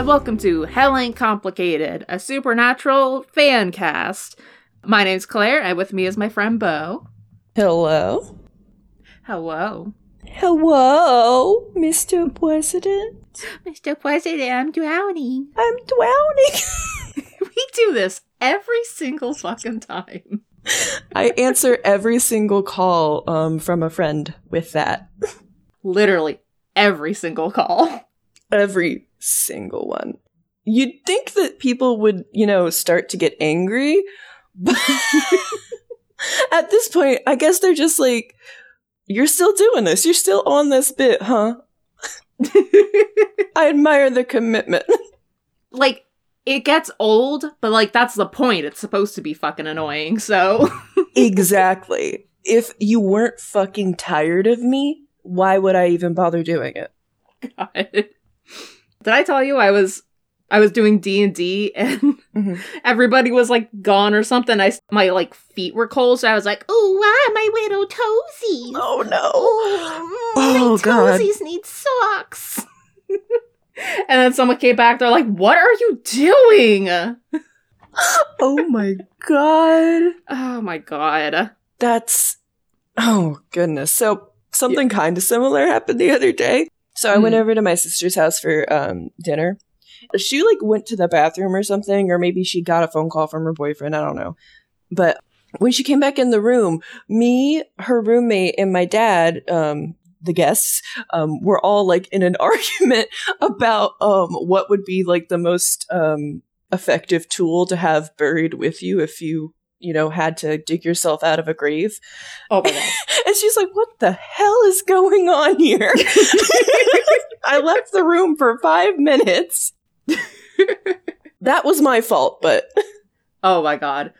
And welcome to Hell Ain't Complicated, a supernatural fan cast. My name's Claire, and with me is my friend Bo. Hello. Hello. Hello, Mr. President. Mr. President, I'm drowning. I'm drowning. we do this every single fucking time. I answer every single call um, from a friend with that. Literally every single call. Every single one. You'd think that people would, you know, start to get angry, but at this point, I guess they're just like, you're still doing this. You're still on this bit, huh? I admire the commitment. like, it gets old, but like, that's the point. It's supposed to be fucking annoying, so. exactly. If you weren't fucking tired of me, why would I even bother doing it? God. Did I tell you I was I was doing D and D and mm-hmm. everybody was like gone or something. I my like feet were cold, so I was like, "Oh, wow, my little toesies! Oh no! Oh, oh my God. toesies need socks." and then someone came back. They're like, "What are you doing?" oh my god! Oh my god! That's oh goodness. So something yeah. kind of similar happened the other day. So I mm. went over to my sister's house for um, dinner. She like went to the bathroom or something, or maybe she got a phone call from her boyfriend. I don't know. But when she came back in the room, me, her roommate, and my dad, um, the guests, um, were all like in an argument about um, what would be like the most um, effective tool to have buried with you if you you know, had to dig yourself out of a grave. Oh my god. and she's like, What the hell is going on here? I left the room for five minutes. that was my fault, but Oh my god.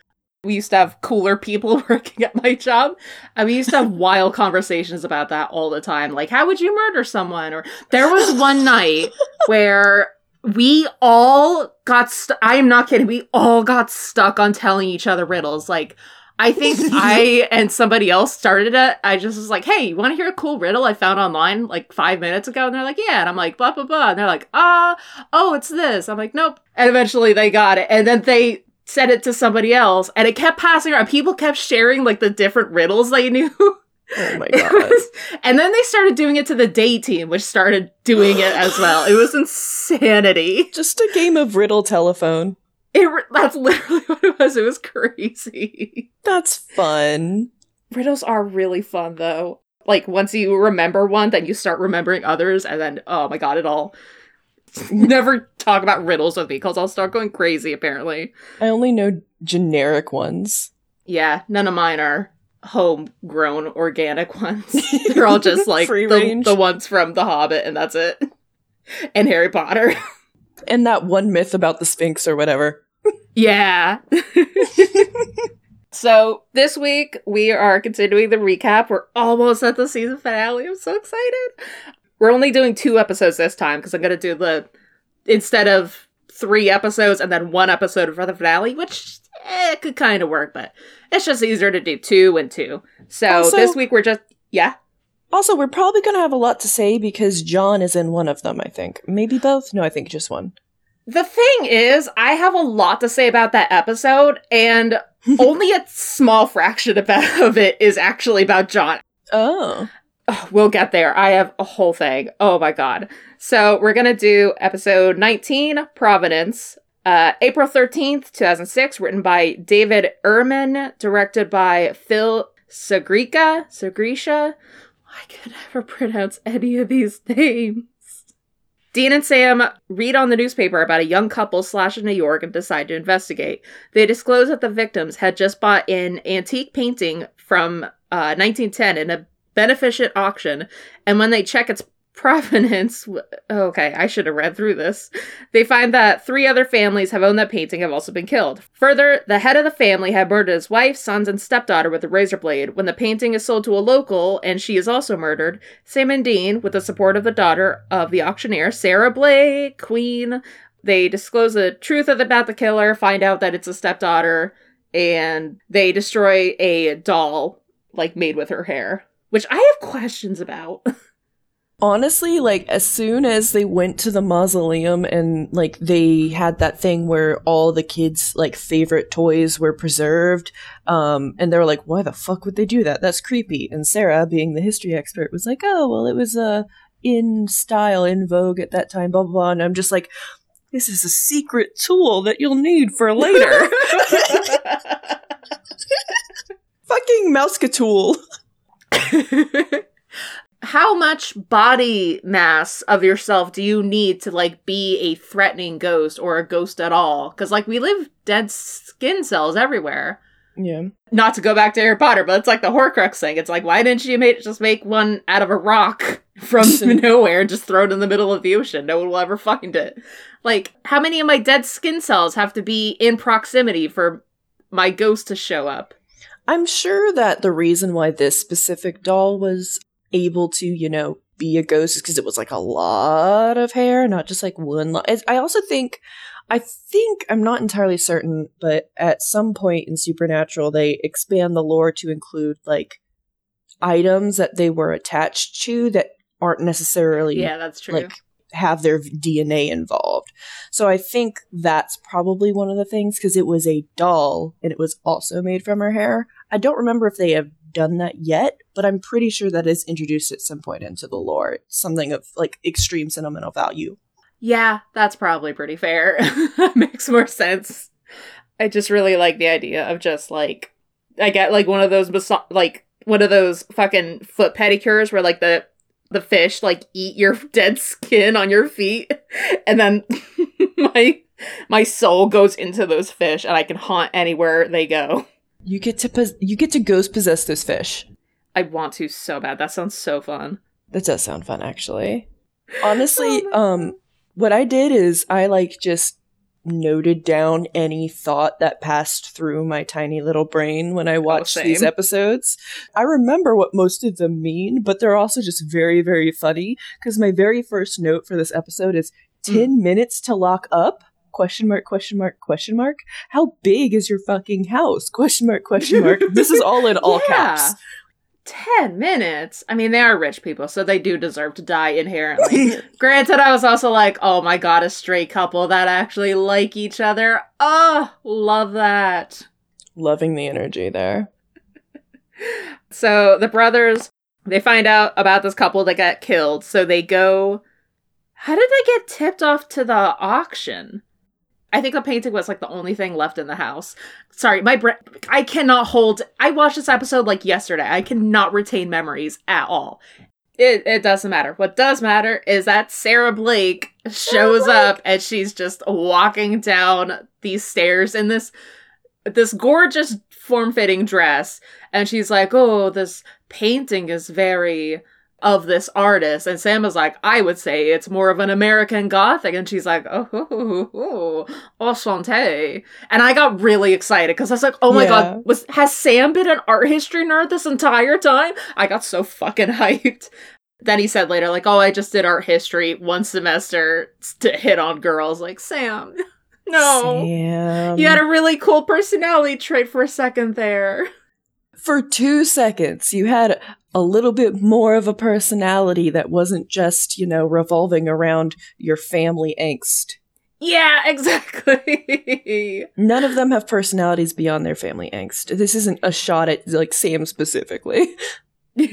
We used to have cooler people working at my job. And we used to have wild conversations about that all the time. Like, how would you murder someone? Or there was one night where we all got st- I am not kidding. We all got stuck on telling each other riddles. Like I think I and somebody else started it. I just was like, "Hey, you want to hear a cool riddle I found online like 5 minutes ago?" And they're like, "Yeah." And I'm like, "Blah blah blah." And they're like, "Ah, uh, oh, it's this." I'm like, "Nope." And eventually they got it. And then they said it to somebody else and it kept passing around. People kept sharing like the different riddles they knew. Oh my god. And then they started doing it to the day team, which started doing it as well. It was insanity. Just a game of riddle telephone. It that's literally what it was. It was crazy. That's fun. Riddles are really fun though. Like once you remember one, then you start remembering others, and then oh my god, it all. Never talk about riddles with me because I'll start going crazy. Apparently, I only know generic ones. Yeah, none of mine are homegrown organic ones. They're all just like the, the, ones from The Hobbit, and that's it. And Harry Potter. and that one myth about the Sphinx or whatever. yeah. so this week we are continuing the recap. We're almost at the season finale. I'm so excited. We're only doing two episodes this time because I'm going to do the instead of three episodes and then one episode for the finale, which eh, it could kind of work, but it's just easier to do two and two. So also, this week we're just yeah. Also, we're probably going to have a lot to say because John is in one of them. I think maybe both. No, I think just one. The thing is, I have a lot to say about that episode, and only a small fraction of it is actually about John. Oh. oh. We'll get there. I have a whole thing. Oh my god. So we're gonna do episode 19, Provenance, uh, April 13th, 2006, written by David Ehrman, directed by Phil Sagrica. Sagrisha? I could never pronounce any of these names. Dean and Sam read on the newspaper about a young couple slashed in New York and decide to investigate. They disclose that the victims had just bought an antique painting from uh, 1910 in a beneficent auction, and when they check its provenance. Oh, okay, I should have read through this. They find that three other families have owned that painting have also been killed. Further, the head of the family had murdered his wife, sons, and stepdaughter with a razor blade. When the painting is sold to a local and she is also murdered, Sam and Dean, with the support of the daughter of the auctioneer, Sarah Blake, Queen, they disclose the truth about the killer, find out that it's a stepdaughter, and they destroy a doll, like made with her hair, which I have questions about. honestly, like as soon as they went to the mausoleum and like they had that thing where all the kids' like favorite toys were preserved, um, and they were like, "Why the fuck would they do that? That's creepy." And Sarah, being the history expert, was like, "Oh, well, it was uh, in style, in vogue at that time." Blah blah. blah. And I'm just like, "This is a secret tool that you'll need for later." Fucking Mousecatool. How much body mass of yourself do you need to like be a threatening ghost or a ghost at all? Because like we live dead skin cells everywhere. Yeah. Not to go back to Harry Potter, but it's like the Horcrux thing. It's like why didn't you make just make one out of a rock from nowhere and just throw it in the middle of the ocean? No one will ever find it. Like how many of my dead skin cells have to be in proximity for my ghost to show up? I'm sure that the reason why this specific doll was able to, you know, be a ghost is because it was like a lot of hair, not just like one. Lo- I also think, I think, I'm not entirely certain, but at some point in Supernatural, they expand the lore to include like items that they were attached to that aren't necessarily Yeah, that's true. like have their DNA involved. So I think that's probably one of the things because it was a doll and it was also made from her hair. I don't remember if they have done that yet, but I'm pretty sure that is introduced at some point into the lore. Something of like extreme sentimental value. Yeah, that's probably pretty fair. Makes more sense. I just really like the idea of just like I get like one of those masso- like one of those fucking foot pedicures where like the the fish like eat your dead skin on your feet and then my my soul goes into those fish and I can haunt anywhere they go. You get to pos- you get to ghost possess those fish. I want to so bad. That sounds so fun. That does sound fun, actually. Honestly, Oh um, what I did is I like just noted down any thought that passed through my tiny little brain when I watched these episodes. I remember what most of them mean, but they're also just very, very funny. Because my very first note for this episode is Hmm. 10 minutes to lock up? Question mark, question mark, question mark. How big is your fucking house? Question mark, question mark. this is all in all Yeah. caps. 10 minutes? I mean, they are rich people, so they do deserve to die inherently. Granted, I was also like, oh my god, a straight couple that actually like each other. Oh, love that. Loving the energy there. So the brothers, they find out about this couple that got killed, so they go. How did they get tipped off to the auction? I think the painting was like the only thing left in the house. Sorry, my brain. I cannot hold. I watched this episode like yesterday. I cannot retain memories at all. It it doesn't matter. What does matter is that Sarah Blake shows Blake! up and she's just walking down these stairs in this this gorgeous form-fitting dress and she's like, "Oh, this painting is very of this artist." And Sam is like, "I would say it's more of an American Gothic." And she's like, "Oh, oh, oh, oh enchanté." And I got really excited because I was like, "Oh my Yeah. god, was has Sam been an art history nerd this entire time?" I got so fucking hyped. Then he said later, like, "Oh, I just did art history one semester to hit on girls." Like, Sam, no. Sam. You had a really cool personality trait for a second there. for two seconds, you had a little bit more of a personality that wasn't just, you know, revolving around your family angst. Yeah, exactly. None of them have personalities beyond their family angst. This isn't a shot at, like, Sam specifically.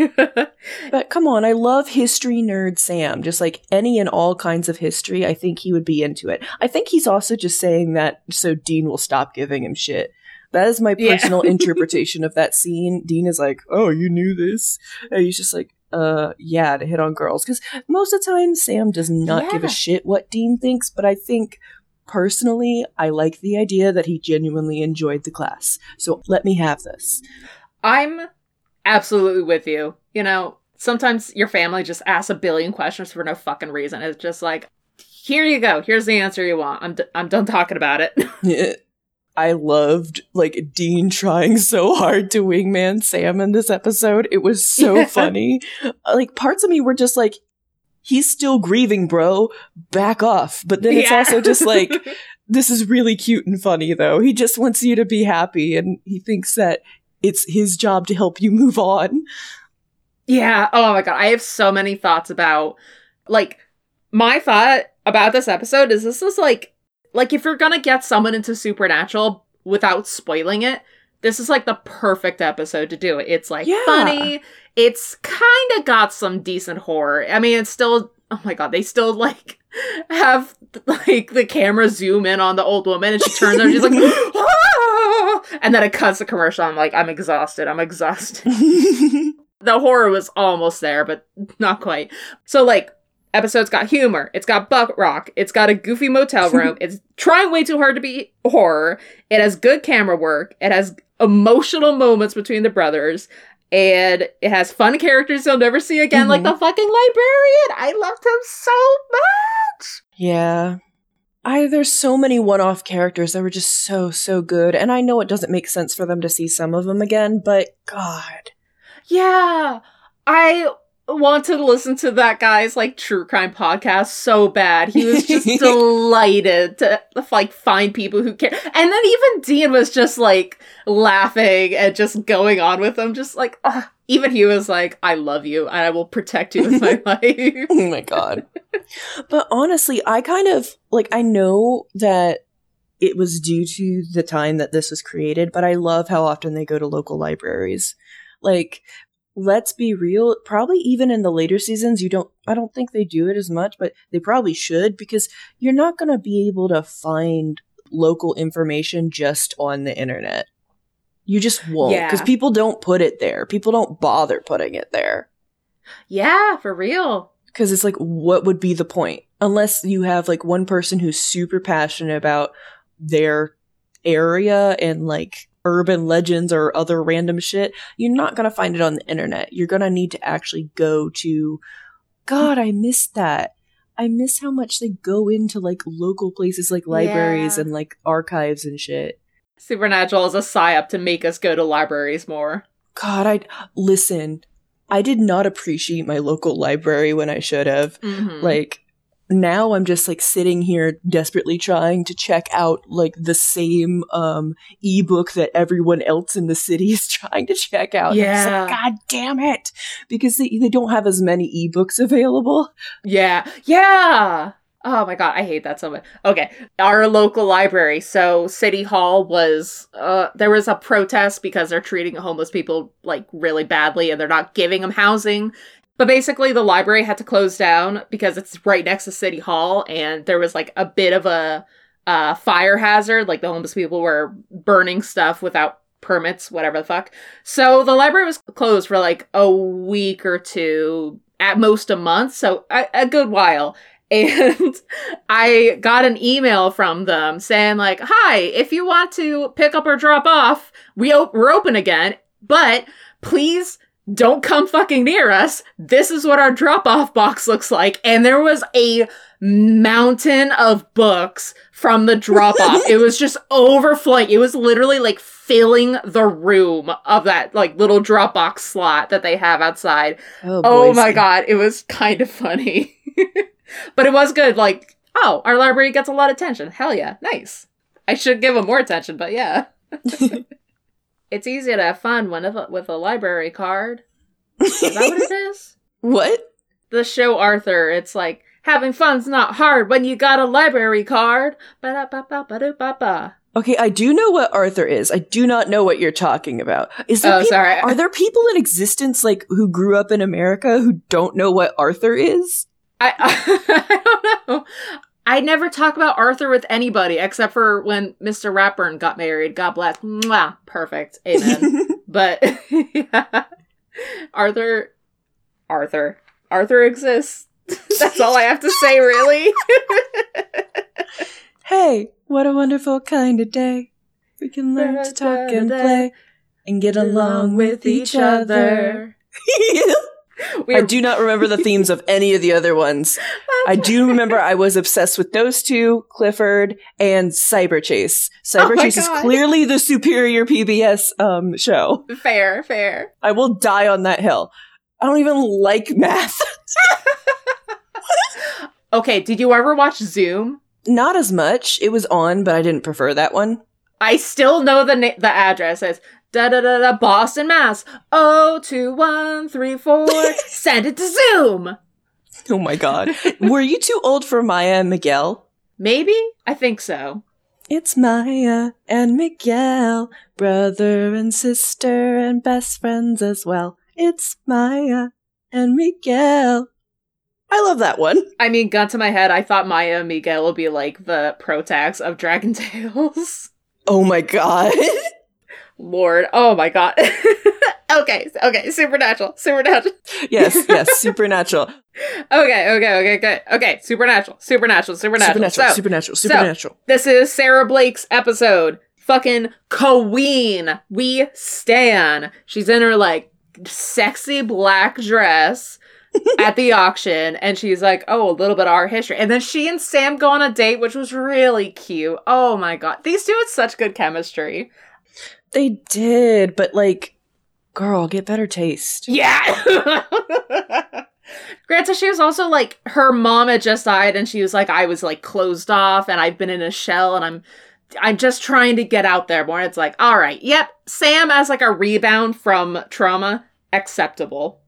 But come on, I love history nerd Sam. Just like any and all kinds of history, I think he would be into it. I think he's also just saying that so Dean will stop giving him shit. That is my Yeah. personal interpretation of that scene. Dean is like, "Oh, you knew this," and he's just like, "Uh, yeah, to hit on girls." Because most of the time, Sam does not give a shit what Dean thinks. But I think personally, I like the idea that he genuinely enjoyed the class. So let me have this. I'm absolutely with you. You know, sometimes your family just asks a billion questions for no fucking reason. It's just like, here you go. Here's the answer you want. I'm, d- I'm done talking about it. I loved like Dean trying so hard to wingman Sam in this episode. It was so Yeah. funny. Uh, like parts of me were just like, he's still grieving, bro. Back off. But then it's Yeah. also just like, this is really cute and funny though. He just wants you to be happy and he thinks that it's his job to help you move on. Yeah. Oh my god. I have so many thoughts about like my thought about this episode is this is like like if you're gonna get someone into supernatural without spoiling it, this is like the perfect episode to do it. It's like Yeah. funny. It's kind of got some decent horror. I mean, it's still oh my god, they still like have like the camera zoom in on the old woman and she turns and she's like "Ah!" and then it cuts the commercial. I'm like, I'm exhausted. I'm exhausted. the horror was almost there, but not quite. So like episode's got humor, it's got buck rock, it's got a goofy motel room, it's trying way too hard to be horror, it has good camera work, it has emotional moments between the brothers, and it has fun characters you'll never see again, like Mhm. the fucking librarian. I loved him so much. yeah. I there's so many one-off characters that were just so so good, and I know it doesn't make sense for them to see some of them again, but God, Yeah. I want to listen to that guy's like true crime podcast so bad. He was just delighted to like find people who care. And then even Dean was just like laughing and just going on with them just like ah. even he was like I love you and I will protect you with my life. oh my God. but honestly, I kind of like I know that it was due to the time that this was created, but I love how often they go to local libraries. Like let's be real, probably even in the later seasons you don't I don't think they do it as much, but they probably should because you're not going to be able to find local information just on the internet. You just won't Yeah. because people don't put it there. People don't bother putting it there yeah, for real. because it's like what would be the point unless you have like one person who's super passionate about their area and like urban legends or other random shit you're not going to find it on the internet you're going to need to actually go to god i miss that i miss how much they go into like local places like libraries Yeah. and like archives and shit Supernatural is a psyop to make us go to libraries more. god i listen i did not appreciate my local library when i should have Mhm. like now i'm just like sitting here desperately trying to check out like the same um ebook that everyone else in the city is trying to check out And like, Yeah. god damn it because they, they don't have as many ebooks available Yeah. Yeah. Oh my god, I hate that so much. Okay, our local library. So City Hall was uh there was a protest because they're treating homeless people like really badly and they're not giving them housing. But basically the library had to close down because it's right next to City Hall and there was like a bit of a uh fire hazard, like the homeless people were burning stuff without permits, whatever the fuck. So the library was closed for like a week or two, at most a month, so a, a good while. And I got an email from them saying like, "Hi, if you want to pick up or drop off, we op- we're open again, but please don't come fucking near us. This is what our drop off box looks like." And there was a mountain of books from the drop off. it was just overflowing. It was literally like filling the room of that like little drop box slot that they have outside. oh, Oh my god, it was kind of funny. but it was good. Like, oh, our library gets a lot of attention. Hell yeah, nice. I should give them more attention, but yeah. it's easy to have fun when with a library card. Is that what it is? what The show Arthur, it's like having fun's not hard when you got a library card. Ba-da-ba-ba-ba-do-ba-ba. okay i do know what arthur is i do not know what you're talking about is there Oh, peop- sorry. are there people in existence like who grew up in america who don't know what arthur is I, I don't know. I never talk about Arthur with anybody except for when Mr. Ratburn got married. God bless. Mwah. Perfect. Amen. but yeah. Arthur, Arthur, Arthur exists. That's all I have to say, really. Hey, what a wonderful kind of day. We can learn to talk and play and get along with each other. We I do not remember the themes of any of the other ones. I do remember I was obsessed with those two, Clifford and Cyber Chase. Cyber Oh Chase is clearly the superior PBS um, show. fair, fair. I will die on that hill. I don't even like math. Okay, did you ever watch Zoom? Not as much. It was on, but I didn't prefer that one. I still know the na- the address as Da da da da Boston, Mass. Oh two one three four. Send it to Zoom. Oh my god. Were you too old for Maya and Miguel? Maybe I think so. It's Maya and Miguel, brother and sister and best friends as well. It's Maya and Miguel. I love that one. I mean, gun to my head, I thought Maya and Miguel would be like the protags of Dragon Tales. Oh my god. Lord, oh my god. okay, okay, supernatural, supernatural. yes, yes, supernatural. Okay, okay, okay, okay, okay, supernatural, supernatural, supernatural. Supernatural, So, supernatural, supernatural. this is Sarah Blake's episode. Fucking Queen. We stan. She's in her like sexy black dress at the auction and she's like, "Oh, a little bit of our history." And then she and Sam go on a date which was really cute. Oh my god. These two had such good chemistry. They did, but like, girl, get better taste. Yeah. Granted, she was also like her mom had just died, and she was like, I was like closed off, and I've been in a shell, and I'm, I'm just trying to get out there more. It's like, all right, yep, Sam as like a rebound from trauma, acceptable.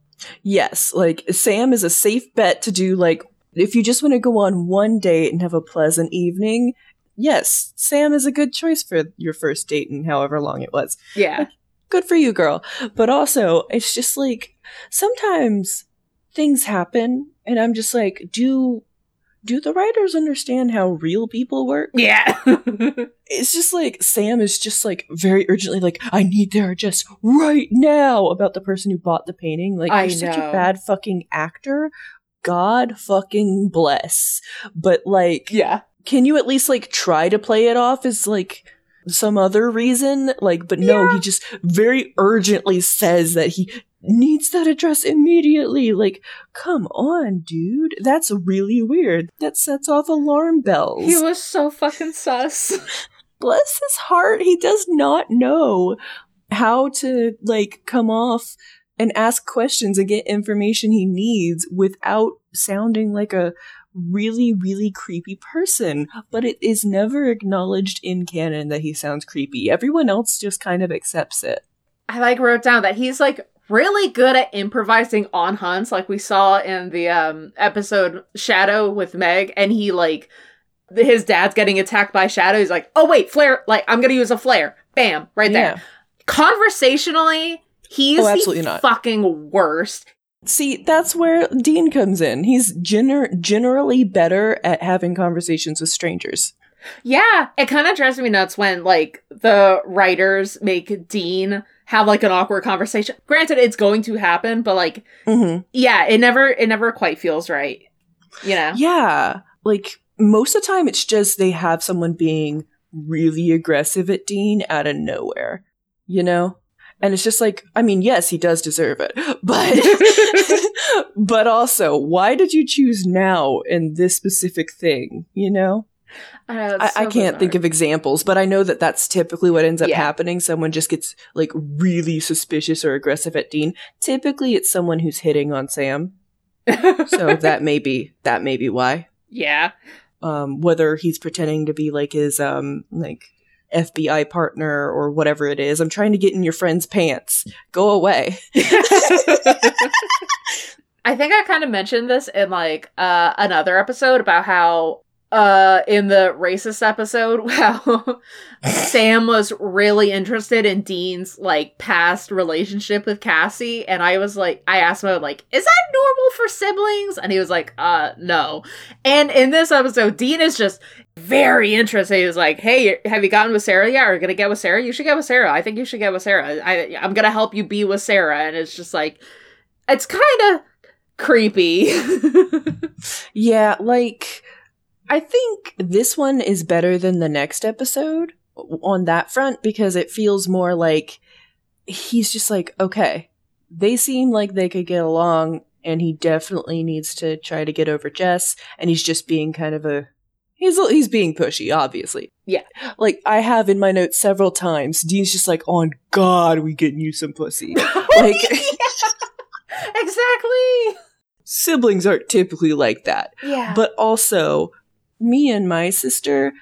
Yes, like Sam is a safe bet to do like if you just want to go on one date and have a pleasant evening. Yes, Sam is a good choice for your first date and however long it was. Yeah, Good for you, girl. But also, it's just like sometimes things happen and I'm just like, do do the writers understand how real people work? yeah, It's just like Sam is just like very urgently like, I need their address right now about the person who bought the painting. Like I you're such a bad fucking actor. God fucking bless. But like yeah. Can you at least like try to play it off as like some other reason? Like, but no, he just very urgently says that he needs that address immediately. Like, come on, dude. That's really weird. That sets off alarm bells. He was so fucking sus. Bless his heart, he does not know how to like come off and ask questions and get information he needs without sounding like a really, really creepy person. But it is never acknowledged in canon that he sounds creepy. Everyone else just kind of accepts it. I like wrote down that he's like really good at improvising on hunts, like we saw in the um episode Shadow with Meg, and he like his dad's getting attacked by Shadow. He's like, oh wait, flare! Like I'm gonna use a flare. Bam, right there. Yeah. Conversationally, he's Oh, absolutely the not. fucking worst. See, that's where Dean comes in. He's gener- generally better at having conversations with strangers. Yeah, it kind of drives me nuts when like the writers make Dean have like an awkward conversation. Granted, it's going to happen, but like, Mm-hmm. yeah, it never it never quite feels right. You know? Yeah. Like most of the time it's just they have someone being really aggressive at Dean out of nowhere. You know? And it's just like, I mean, yes, he does deserve it. But but also, why did you choose now in this specific thing, you know? I, know, I, can't think of examples, but I know that that's typically what ends up Yeah. happening. Someone just gets like really suspicious or aggressive at Dean. Typically, it's someone who's hitting on Sam. So that may be that may be why. yeah. um, whether he's pretending to be like his um, like FBI partner or whatever it is. I'm trying to get in your friend's pants. Go away. I think I kind of mentioned this in like uh another episode about how uh in the racist episode how Sam was really interested in Dean's like past relationship with Cassie and I was like I asked him like is that normal for siblings and he was like uh no and in this episode Dean is just very interesting. he was like hey have you gotten with Sarah yeah are you gonna get with Sarah? You should get with Sarah. I think you should get with Sarah. I I'm gonna help you be with Sarah. And it's just like it's kind of creepy. Yeah, like I think this one is better than the next episode on that front because it feels more like he's just like, okay, they seem like they could get along and he definitely needs to try to get over Jess and he's just being kind of a he's he's being pushy, obviously. Yeah. Like I have in my notes several times, Dean's just like, on God, we getting you some pussy. like exactly. siblings aren't typically like that. Yeah. But also, me and my sister,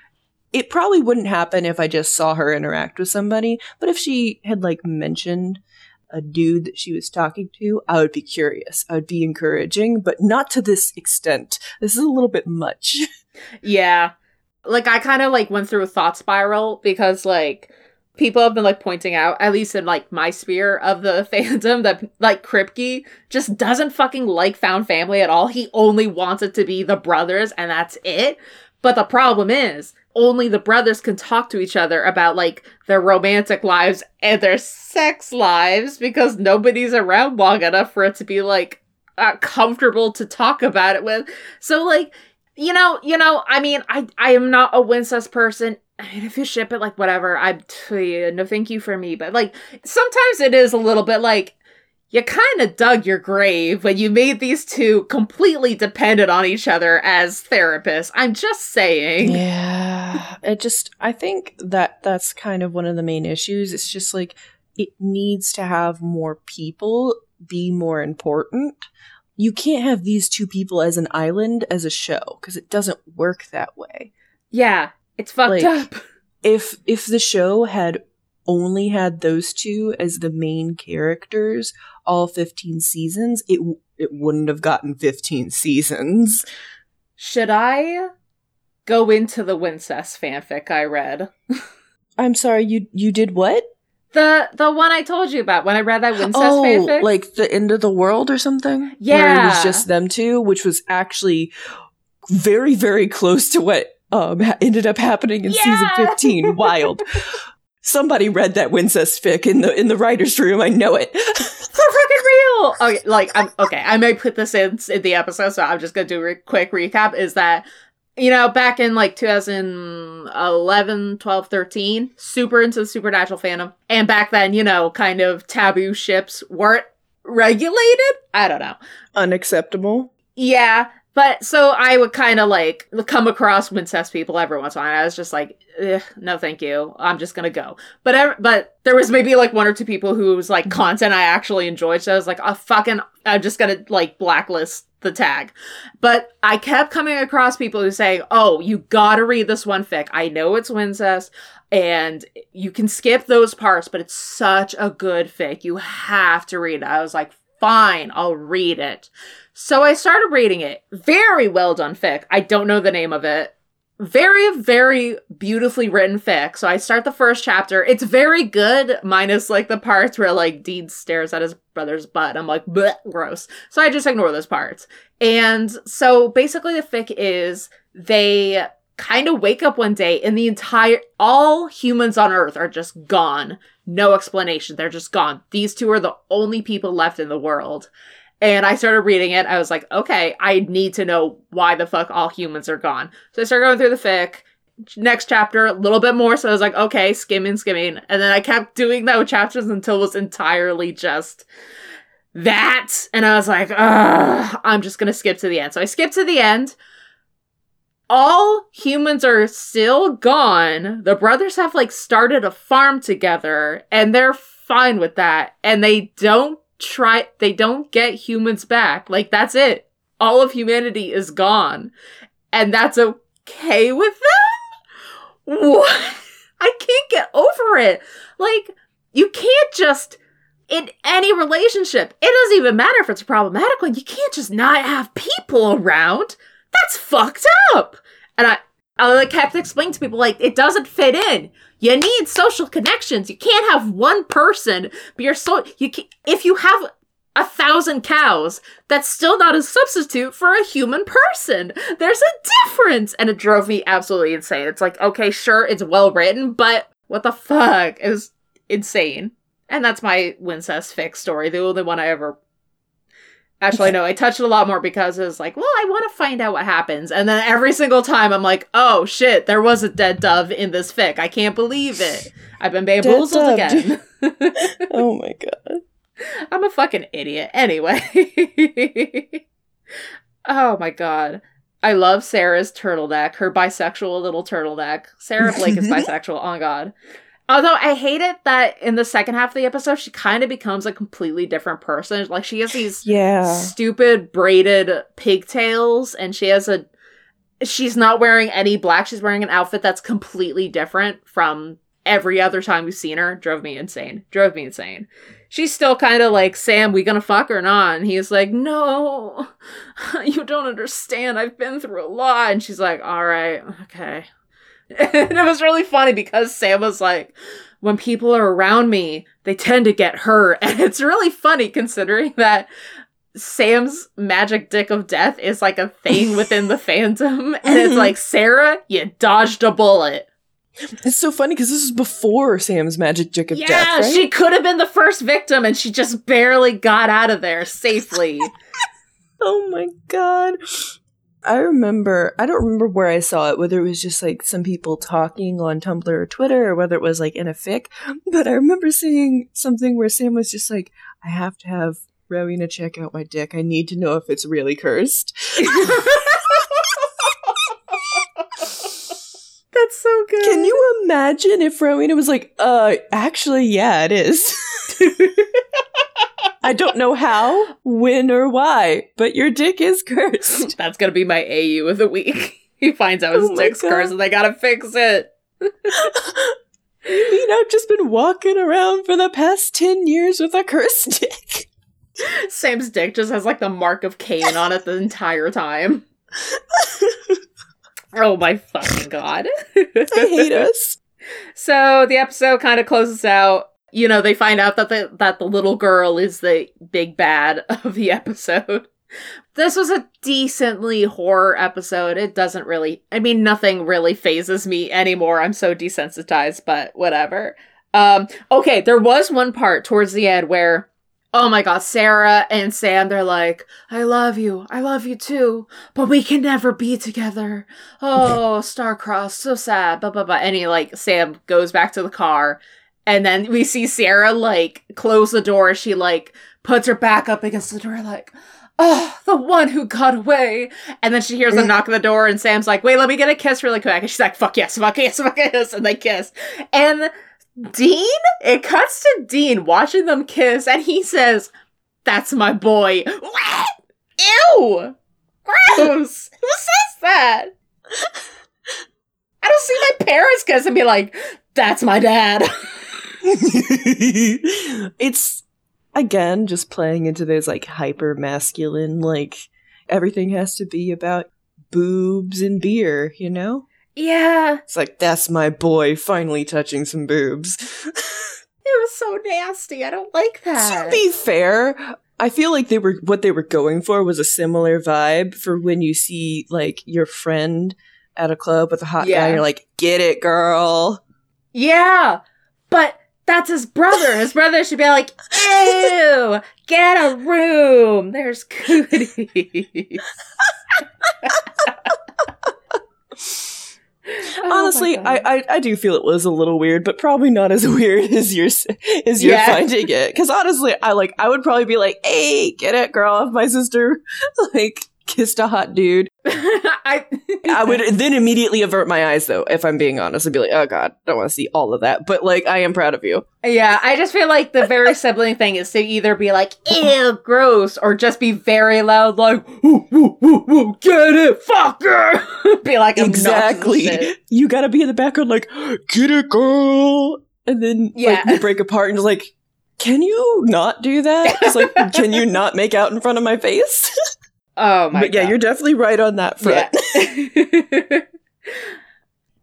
it probably wouldn't happen if I just saw her interact with somebody, but if she had like mentioned a dude that she was talking to, I would be curious. I would be encouraging, but not to this extent. This is a little bit much. Yeah. Like I kind of like went through a thought spiral because like people have been like pointing out, at least in like my sphere of the fandom, that like Kripke just doesn't fucking like found family at all. He only wants it to be the brothers and that's it. But the problem is, only the brothers can talk to each other about like their romantic lives and their sex lives because nobody's around long enough for it to be like uh, comfortable to talk about it with. So like you know, you know, I mean, I I am not a Wincest person. I mean, if you ship it, like whatever, I no thank you for me. But like sometimes it is a little bit like you kind of dug your grave when you made these two completely dependent on each other as therapists. I'm just saying. Yeah, it just I think that that's kind of one of the main issues. It's just like it needs to have more people be more important you can't have these two people as an island as a show because it doesn't work that way. Yeah, it's fucked like, up. If if the show had only had those two as the main characters all 15 seasons, it it wouldn't have gotten 15 seasons. Should I go into the Wincest fanfic I read? I'm sorry, you you did what? The the one I told you about when I read that Wincest oh, fanfic. like the end of the world or something. Yeah, Where it was just them two, which was actually very very close to what um ended up happening in yeah! season fifteen. Wild. Somebody read that Wincest fic in the in the writers' room. I know it. For fucking real. Okay, like I'm okay. I may put this in in the episode, so I'm just gonna do a quick recap. Is that you know, back in like 2011, 12, 13, super into the supernatural fandom. And back then, you know, kind of taboo ships weren't regulated. I don't know. Unacceptable. Yeah. But so I would kind of like come across Wincest people every once in a while. I was just like, no, thank you. I'm just gonna go. But but there was maybe like one or two people who was like content I actually enjoyed. So I was like, oh fucking, I'm just gonna like blacklist the tag. But I kept coming across people who say, "Oh, you gotta read this one fic. I know it's Wincest, and you can skip those parts, but it's such a good fic. You have to read it." I was like, "Fine, I'll read it." So I started reading it. Very well done fic. I don't know the name of it. Very very beautifully written fic so i start the first chapter. It's very good minus like the parts where like dean stares at his brother's butt. I'm like gross. So i just ignore those parts. And so basically the fic is they kind of wake up one day and the entire all humans on earth are just gone. No explanation. They're just gone. These two are the only people left in the world and I started reading it. I was like, okay, I need to know why the fuck all humans are gone. So I started going through the fic. Next chapter, a little bit more. So I was like, okay, skimming, skimming. And then I kept doing those chapters until it was entirely just that. And I was like, I'm just going to skip to the end. So I skipped to the end. All humans are still gone. The brothers have like started a farm together and they're fine with that. And they don't try they don't get humans back. Like that's it. All of humanity is gone. And that's okay with them? What? I can't get over it. Like you can't just in any relationship, it doesn't even matter if it's a problematic one, you can't just not have people around. That's fucked up. And I I kept explaining to people like it doesn't fit in. You need social connections. You can't have one person be your so you can, if you have a thousand cows, that's still not a substitute for a human person. There's a difference, and it drove me absolutely insane. It's like okay, sure, it's well written, but what the fuck? It was insane. And that's my Wincest fic story, the only one I ever Actually, no, I touched it a lot more because it was like, well, I want to find out what happens. And then every single time I'm like, oh shit, there was a dead dove in this fic. I can't believe it. I've been bamboozled again. oh my god. I'm a fucking idiot. Anyway. oh my god. I love Sarah's turtleneck, her bisexual little turtleneck. Sarah Blake is bisexual. Oh god. Although I hate it that in the second half of the episode, she kind of becomes a completely different person. Like she has these yeah. stupid braided pigtails, and she has a she's not wearing any black. She's wearing an outfit that's completely different from every other time we've seen her. Drove me insane. Drove me insane. She's still kind of like, Sam, we gonna fuck or not? And he's like, no, you don't understand. I've been through a lot. And she's like, all right, okay. And it was really funny because Sam was like, when people are around me, they tend to get hurt. And it's really funny considering that Sam's magic dick of death is like a thing within the fandom. And it's like, Sarah, you dodged a bullet. It's so funny because this is before Sam's magic dick of yeah, death. Right? she could have been the first victim and she just barely got out of there safely. oh my god. I remember, I don't remember where I saw it, whether it was just like some people talking on Tumblr or Twitter or whether it was like in a fic, but I remember seeing something where Sam was just like, I have to have Rowena check out my dick. I need to know if it's really cursed. That's so good. Can you imagine if Rowena was like, uh, actually, yeah, it is. I don't know how, when, or why, but your dick is cursed. That's gonna be my AU of the week. he finds out his Oh dick's God. cursed and they gotta fix it. you know, I've just been walking around for the past 10 years with a cursed dick. Sam's dick just has like the mark of Cain on it the entire time. Oh my fucking god. I hate us. So the episode kind of closes out. You know, they find out that the that the little girl is the big bad of the episode. This was a decently horror episode. It doesn't really I mean nothing really phases me anymore. I'm so desensitized, but whatever. Um okay, there was one part towards the end where Oh my god, Sarah and Sam, they're like, I love you. I love you too. But we can never be together. Oh, star-crossed, so sad. Blah, blah, blah. And he, like, Sam goes back to the car. And then we see Sarah, like, close the door. She, like, puts her back up against the door, like, oh, the one who got away. And then she hears a mm. knock on the door, and Sam's like, wait, let me get a kiss really quick. And she's like, fuck yes, fuck yes, fuck yes. And they kiss. And Dean, it cuts to Dean watching them kiss, and he says, That's my boy. What? Ew! Gross! Who says that? I don't see my parents kiss and be like, That's my dad. it's, again, just playing into those, like, hyper masculine, like, everything has to be about boobs and beer, you know? yeah, It's like, that's my boy finally touching some boobs. it was so nasty. I don't like that. to be fair, I feel like they were what they were going for was a similar vibe for when you see like your friend at a club with a hot Yeah. guy, you're like, get it, girl. yeah, but that's his brother. His brother should be like, Ew, get a room. There's cooties. Oh Honestly, God. I, I I do feel it was a little weird, but probably not as weird as you're as you're Yeah. finding it. Because honestly, I like I would probably be like, "Hey, get it, girl!" My sister like kissed a hot dude, I I would then immediately avert my eyes. Though, if I'm being honest, I'd be like, "Oh God, I don't want to see all of that." But like, I am proud of you. Yeah, I just feel like the very sibling thing is to either be like, ew, gross, or just be very loud, like, woo, woo, woo, woo, get it, fucker! be like, exactly. You gotta be in the background, like, "Get it, girl," and then Yeah. like you break apart and just like. Can you not do that? It's like, can you not make out in front of my face? Oh my but yeah, God. you're definitely right on that front. Yeah.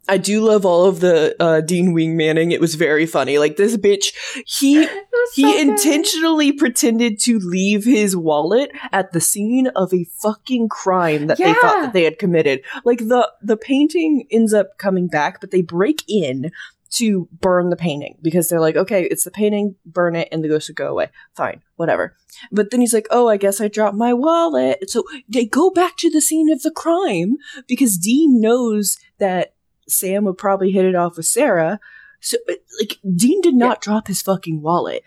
I do love all of the uh, Dean Wingmanning. It was very funny. Like this bitch, he he so good. intentionally pretended to leave his wallet at the scene of a fucking crime that they thought that they had committed. Like the the painting ends up coming back, but they break in to burn the painting because they're like, okay, it's the painting, burn it, and the ghost would go away. Fine, whatever. But then he's like, oh, I guess I dropped my wallet. So they go back to the scene of the crime because Dean knows that Sam would probably hit it off with Sarah. So, uh, like, Dean did not drop his fucking wallet.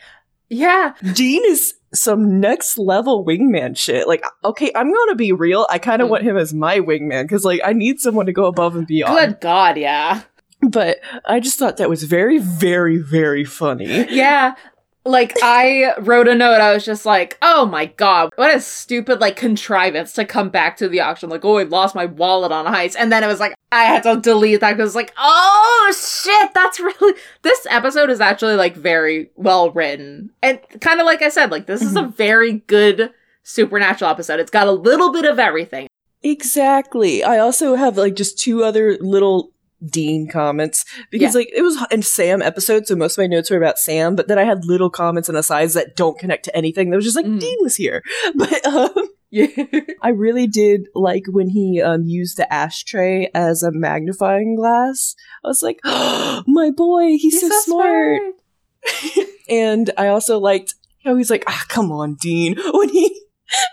Yeah. Dean is some next level wingman shit. Like, okay, I'm gonna be real. I kind of Mm. want him as my wingman because, like, I need someone to go above and beyond. Good God, yeah. But I just thought that was very, very, very funny. Yeah. Like I wrote a note, I was just like, oh my god, what a stupid like contrivance to come back to the auction. Like, oh, I lost my wallet on ice. And then it was like, I had to delete that because like, oh shit, that's really this episode is actually like very well written. And kind of like I said, like this is a mm-hmm. very good supernatural episode. It's got a little bit of everything. Exactly. I also have like just two other little Dean comments because Yeah. like it was in Sam episode, so most of my notes were about Sam, but then I had little comments and asides that don't connect to anything. That was just like Mhm. Dean was here, but um, Yeah. I really did like when he um, used the ashtray as a magnifying glass. I was like, my boy, he's, so, smart. And I also liked how he's like, ah, come on, Dean, when he.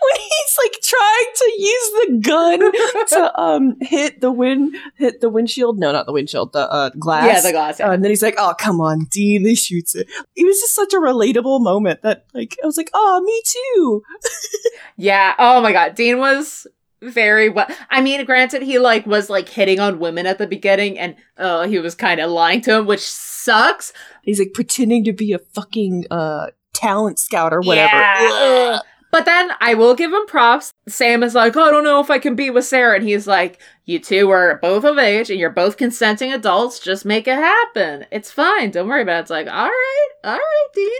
When he's like trying to use the gun to um hit the wind hit the windshield no not the windshield the uh glass Yeah, the glass. Uh, and then he's like oh come on Dean he shoots it it was just such a relatable moment that like I was like oh me too Yeah. Oh my god. Dean was very well. I mean, granted, he like was like hitting on women at the beginning, and oh, he was kind of lying to him, which sucks. he's like pretending to be a fucking uh talent scout or whatever Yeah. But then I will give him props. Sam is like, oh, I don't know if I can be with Sarah, and he's like, you two are both of age, and you're both consenting adults. Just make it happen. It's fine. Don't worry about it. It's like, all right, all right, Dean.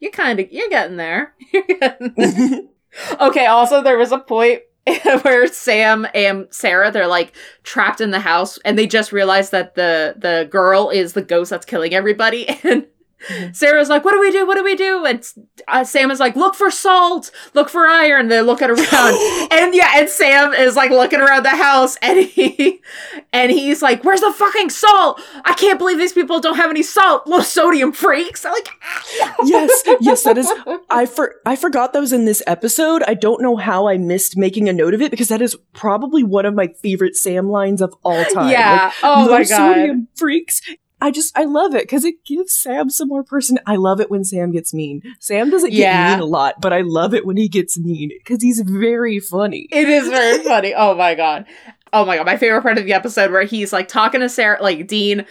You kind of you're getting there. You're getting there. Okay, also there was a point where Sam and Sarah they're like trapped in the house and they just realize that the the girl is the ghost that's killing everybody and Mhm. Sarah's like, "What do we do? What do we do?" And uh, Sam is like, "Look for salt, look for iron." They're looking around, and yeah, and Sam is like looking around the house, and he and he's like, "Where's the fucking salt? I can't believe these people don't have any salt. Low sodium freaks." I'm like, yes yes that is I for I forgot that was in this episode. I don't know how I missed making a note of it because that is probably one of my favorite Sam lines of all time. yeah. oh my low god. sodium freaks. I just I love it because it gives Sam some more person. I love it when Sam gets mean. Sam doesn't get Yeah. mean a lot, but I love it when he gets mean because he's very funny. It is very funny. Oh my god. Oh my god. My favorite part of the episode where he's like talking to Sarah, like Dean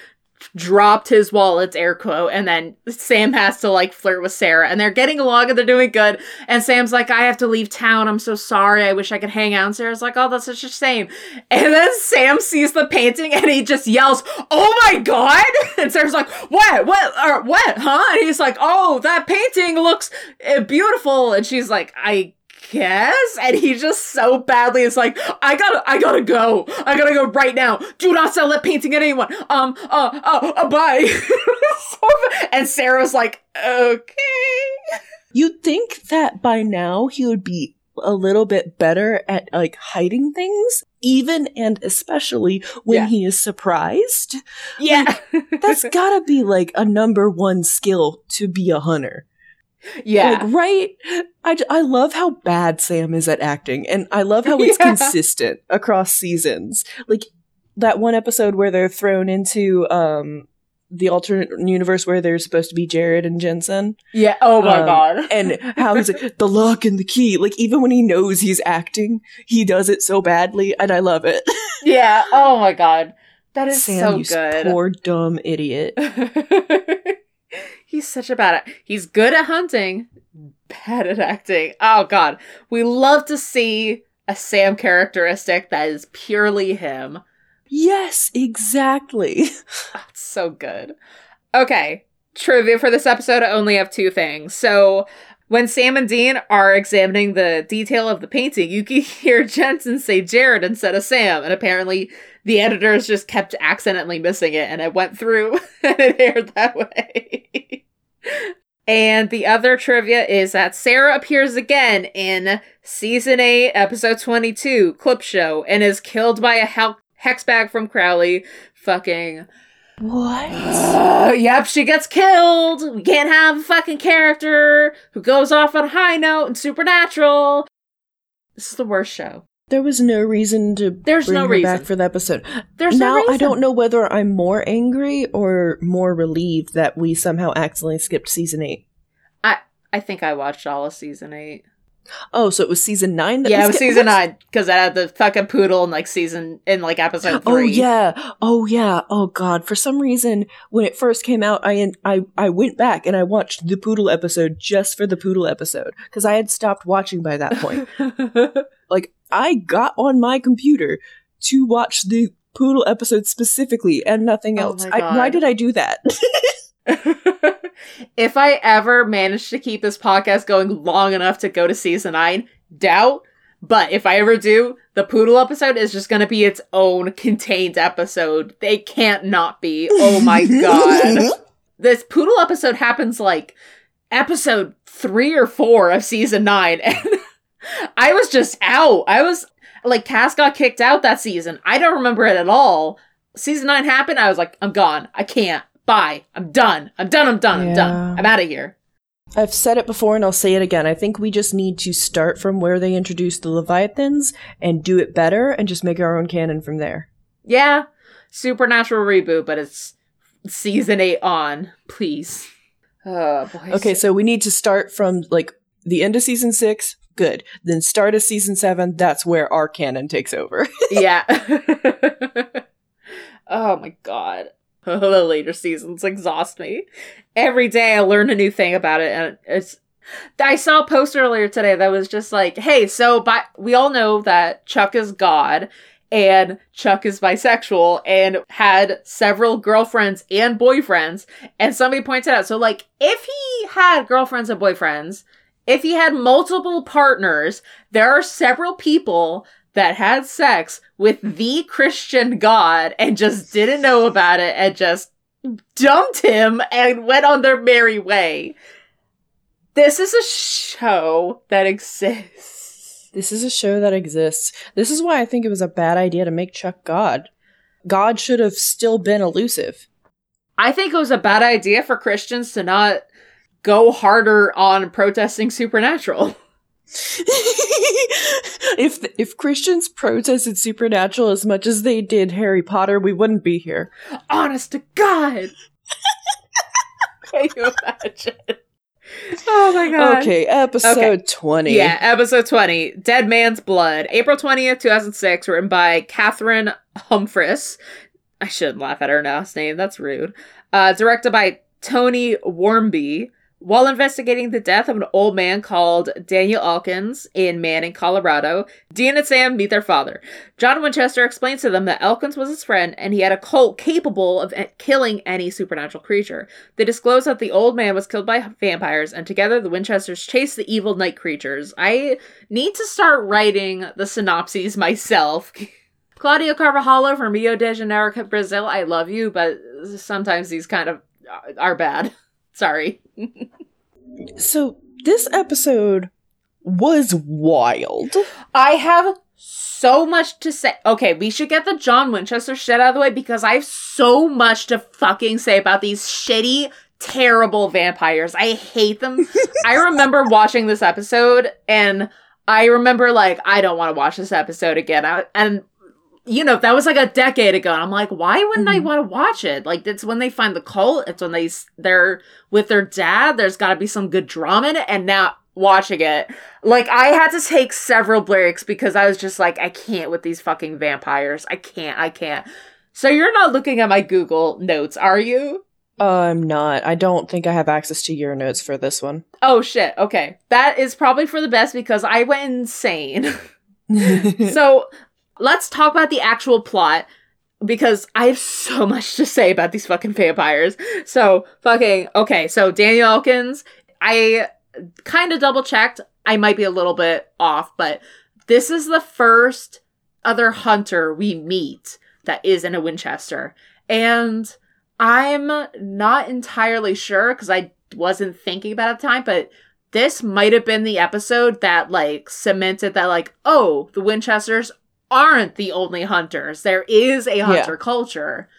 dropped his wallet's air quote, and then Sam has to like flirt with Sarah, and they're getting along and they're doing good. And Sam's like, I have to leave town. I'm so sorry. I wish I could hang out. And Sarah's like, Oh, that's such a shame. And then Sam sees the painting and he just yells, Oh my god! And Sarah's like, What? What? Or what? Huh? And he's like, Oh, that painting looks uh, beautiful. And she's like, I guess? And he just so badly is like i gotta i gotta go. I gotta go right now. Do not sell that painting to anyone. Um uh uh, uh bye. And sarah's like okay. You'd think that by now he would be a little bit better at like hiding things, even and especially when Yeah. he is surprised. yeah. That's gotta be like a number one skill to be a hunter. Yeah Like, right? I love how bad Sam is at acting, and I love how it's Yeah. consistent across seasons. Like that one episode where they're thrown into um the alternate universe where they're supposed to be Jared and Jensen, yeah oh my Um, god and how he's like the lock and the key. Like even when he knows he's acting, he does it so badly, and I love it. yeah oh my god that is Sam, so good poor dumb idiot. He's such a bad he's good at hunting bad at acting. Oh god. We love to see a sam characteristic that is purely him. Yes, exactly. Oh, it's so good. Okay trivia for this episode i only have two things. So when Sam and Dean are examining the detail of the painting, you can hear Jensen say Jared instead of Sam, and apparently the editors just kept accidentally missing it, and it went through and it aired that way. And the other trivia is that Sarah appears again in season 8, episode 22, clip show, and is killed by a hel- hex bag from Crowley. Fucking What? uh, yep, she gets killed. We can't have a fucking character who goes off on a high note and supernatural. This is the worst show. There was no reason to There's bring no her reason. back for the episode. There's now no reason. I don't know whether I'm more angry or more relieved that we somehow accidentally skipped season eight. I I think I watched all of season eight. Oh, so it was season nine. That yeah, it was season nine because I had the fucking poodle in like season in like episode Oh yeah. Oh yeah. Oh god. For some reason, when it first came out, I I I went back and I watched the poodle episode just for the poodle episode because I had stopped watching by that point. like I got on my computer to watch the poodle episode specifically and nothing Oh else. my I, why did I do that? if I ever manage to keep this podcast going long enough to go to season nine, doubt. But if I ever do, the poodle episode is just going to be its own contained episode. They can't not be. Oh my god. this poodle episode happens like episode three or four of season nine. And I was just out. I was like, Cass got kicked out that season. I don't remember it at all. Season nine happened. I was like, I'm gone. I can't. Bye. I'm done. I'm done. I'm done. I'm done. I'm out of here. I've said it before and I'll say it again. I think we just need to start from where they introduced the Leviathans and do it better and just make our own canon from there. Yeah. Supernatural reboot, but it's season eight on. Please. Oh, boy. Okay, so we need to start from like the end of season six. Good. Then start of season seven. That's where our canon takes over. yeah. oh my god. The later seasons exhaust me. Every day I learn a new thing about it, and it's. I saw a post earlier today that was just like, "Hey, so by we all know that Chuck is God, and Chuck is bisexual, and had several girlfriends and boyfriends." And somebody pointed out, so like, if he had girlfriends and boyfriends, if he had multiple partners, there are several people that had sex with the Christian God and just didn't know about it and just dumped him and went on their merry way. This is a show that exists. this is a show that exists. This is why I think it was a bad idea to make Chuck God. God should have still been elusive. I think it was a bad idea for Christians to not go harder on protesting supernatural. if if Christians protested supernatural as much as they did Harry Potter, we wouldn't be here. Honest to God. Can you imagine? Oh my god. Okay, episode 20. Yeah, episode 20, Dead Man's Blood. April 20th, 2006, written by Cathryn Humphris. I shouldn't laugh at her last name, that's rude. Uh, directed by Tony Wharmby. While investigating the death of an old man called Daniel Elkins in Manning, Colorado, Dean and Sam meet their father. John Winchester explains to them that Elkins was his friend and he had a Colt capable of e- killing any supernatural creature. They disclose that the old man was killed by vampires, and together the Winchesters chase the evil night creatures. I need to start writing the synopses myself. Claudio Carvajalo from Rio de Janeiro, Brazil. I love you, but sometimes these kind of uh, are bad. Sorry. So this episode was wild. I have so much to say. Okay, we should get the John Winchester shit out of the way because I have so much to fucking say about these shitty, terrible vampires. I hate them. I remember watching this episode and I remember like I don't want to watch this episode again. I, and you know, that was like a decade ago. And I'm like, why wouldn't I Mhm. want to watch it? Like, it's when they find the Colt. It's when they they're with their dad. There's got to be some good drama in it. And now watching it, like, I had to take several breaks because I was just like, I can't with these fucking vampires. I can't. I can't. So you're not looking at my Google notes, are you? I'm not. I don't think I have access to your notes for this one. Oh shit. Okay, that is probably for the best because I went insane. so let's talk about the actual plot because I have so much to say about these fucking vampires. So fucking okay. So Daniel Elkins, I kind of double checked. I might be a little bit off, but this is the first other hunter we meet that is in a Winchester, and I'm not entirely sure because I wasn't thinking about it at the time, but this might have been the episode that like cemented that like oh the winchesters aren't the only hunters. There is a hunter culture.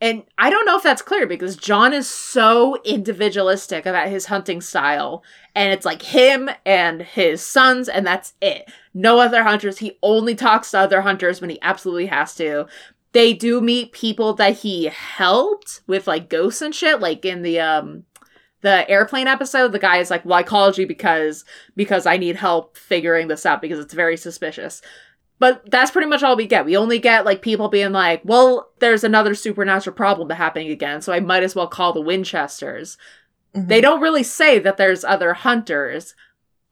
And i don't know if that's clear because john is so individualistic about his hunting style and it's like him and his sons and that's it. No other hunters. He only talks to other hunters when he absolutely has to. They do meet people that he helped with like ghosts and shit like in the um the airplane episode, the guy is like, "Well, I called you because because I need help figuring this out because it's very suspicious." But that's pretty much all we get. We only get like people being like, "Well, there's another supernatural problem happening again, so I might as well call the Winchesters." Mhm. They don't really say that there's other hunters,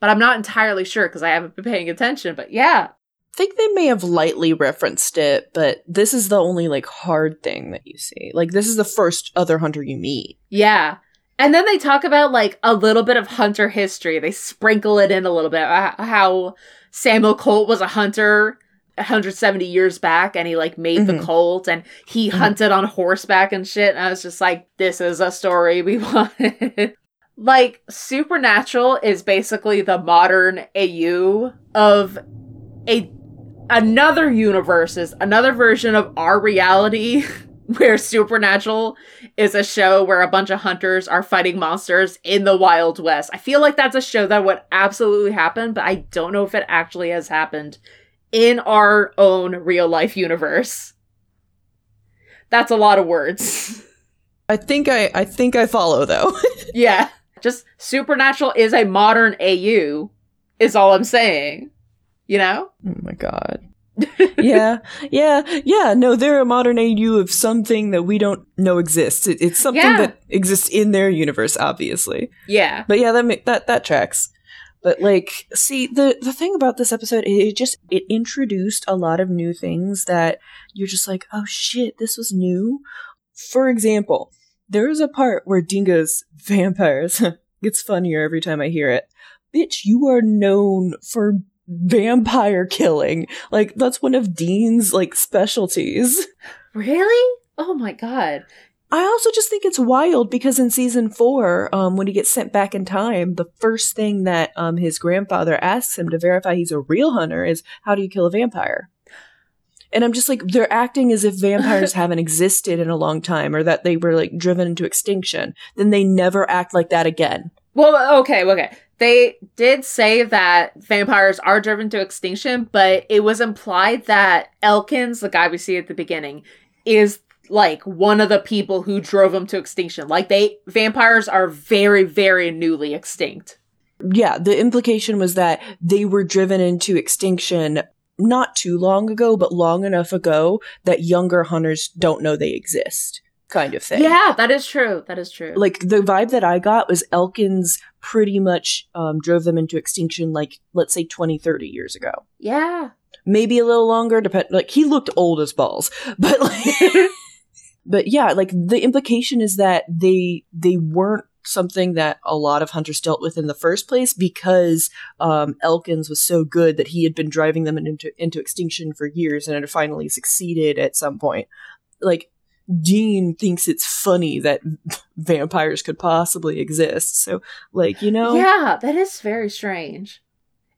but I'm not entirely sure because I haven't been paying attention. But yeah, I think they may have lightly referenced it, but this is the only like hard thing that you see. Like this is the first other hunter you meet. yeah. And then they talk about like a little bit of hunter history. They sprinkle it in a little bit uh, how Samuel Colt was a hunter 170 years back and he like made the Mhm. Colt and he Mhm. hunted on horseback and shit. And I was just like, this is a story we wanted. like, Supernatural is basically the modern AU of a another universe is another version of our reality where Supernatural is a show where a bunch of hunters are fighting monsters in the Wild West. I feel like that's a show that would absolutely happen, but I don't know if it actually has happened in our own real life universe. That's a lot of words. I think I I think I follow though. yeah. Just Supernatural is a modern AU, is all I'm saying. You know? oh my god. Yeah, yeah, yeah. No, they're a modern AU of something that we don't know exists. It, it's something Yeah. that exists in their universe, obviously. Yeah. But yeah, that that that tracks. But like, see the the thing about this episode, it, it just it introduced a lot of new things that you're just like, oh shit, this was new. For example, there is a part where Dingo's vampires. it's funnier every time I hear it. Bitch, you are known for vampire killing. Like that's one of Dean's like specialties. Really? Oh my god. I also just think it's wild because in season four, um, when he gets sent back in time, the first thing that um, his grandfather asks him to verify he's a real hunter is, How do you kill a vampire? And I'm just like, they're acting as if vampires haven't existed in a long time or that they were like driven into extinction. Then they never act like that again. Well, okay, okay. They did say that vampires are driven to extinction, but it was implied that Elkins, the guy we see at the beginning, is like one of the people who drove them to extinction. Like they vampires are very, very newly extinct. Yeah, the implication was that they were driven into extinction not too long ago, but long enough ago that younger hunters don't know they exist, kind of thing. Yeah, that is true. That is true. like the vibe that I got was Elkins pretty much um, drove them into extinction like let's say 20 30 years ago yeah. maybe a little longer depend like he looked old as balls but like but yeah like the implication is that they they weren't something that a lot of hunters dealt with in the first place because um, Elkins was so good that he had been driving them into into extinction for years and had finally succeeded at some point like Dean thinks it's funny that vampires could possibly exist. So, like, you know, Yeah, that is very strange.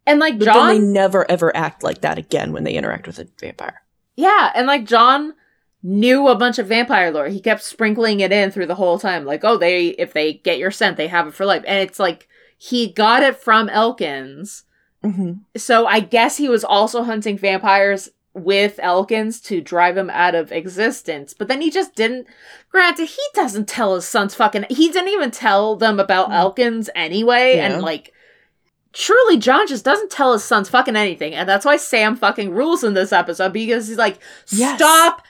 And like but John then they never ever act like that again when they interact with a vampire. Yeah, and like John knew a bunch of vampire lore. He kept sprinkling it in through the whole time. Like, oh, they if they get your scent, they have it for life. And it's like he got it from Elkins. Mm-hmm. So I guess he was also hunting vampires with Elkins to drive him out of existence. But then he just didn't granted, he doesn't tell his sons fucking he didn't even tell them about Mm. Elkins anyway. Yeah. And like Truly, John just doesn't tell his sons fucking anything, and that's why Sam fucking rules in this episode because he's like, Yes. "Stop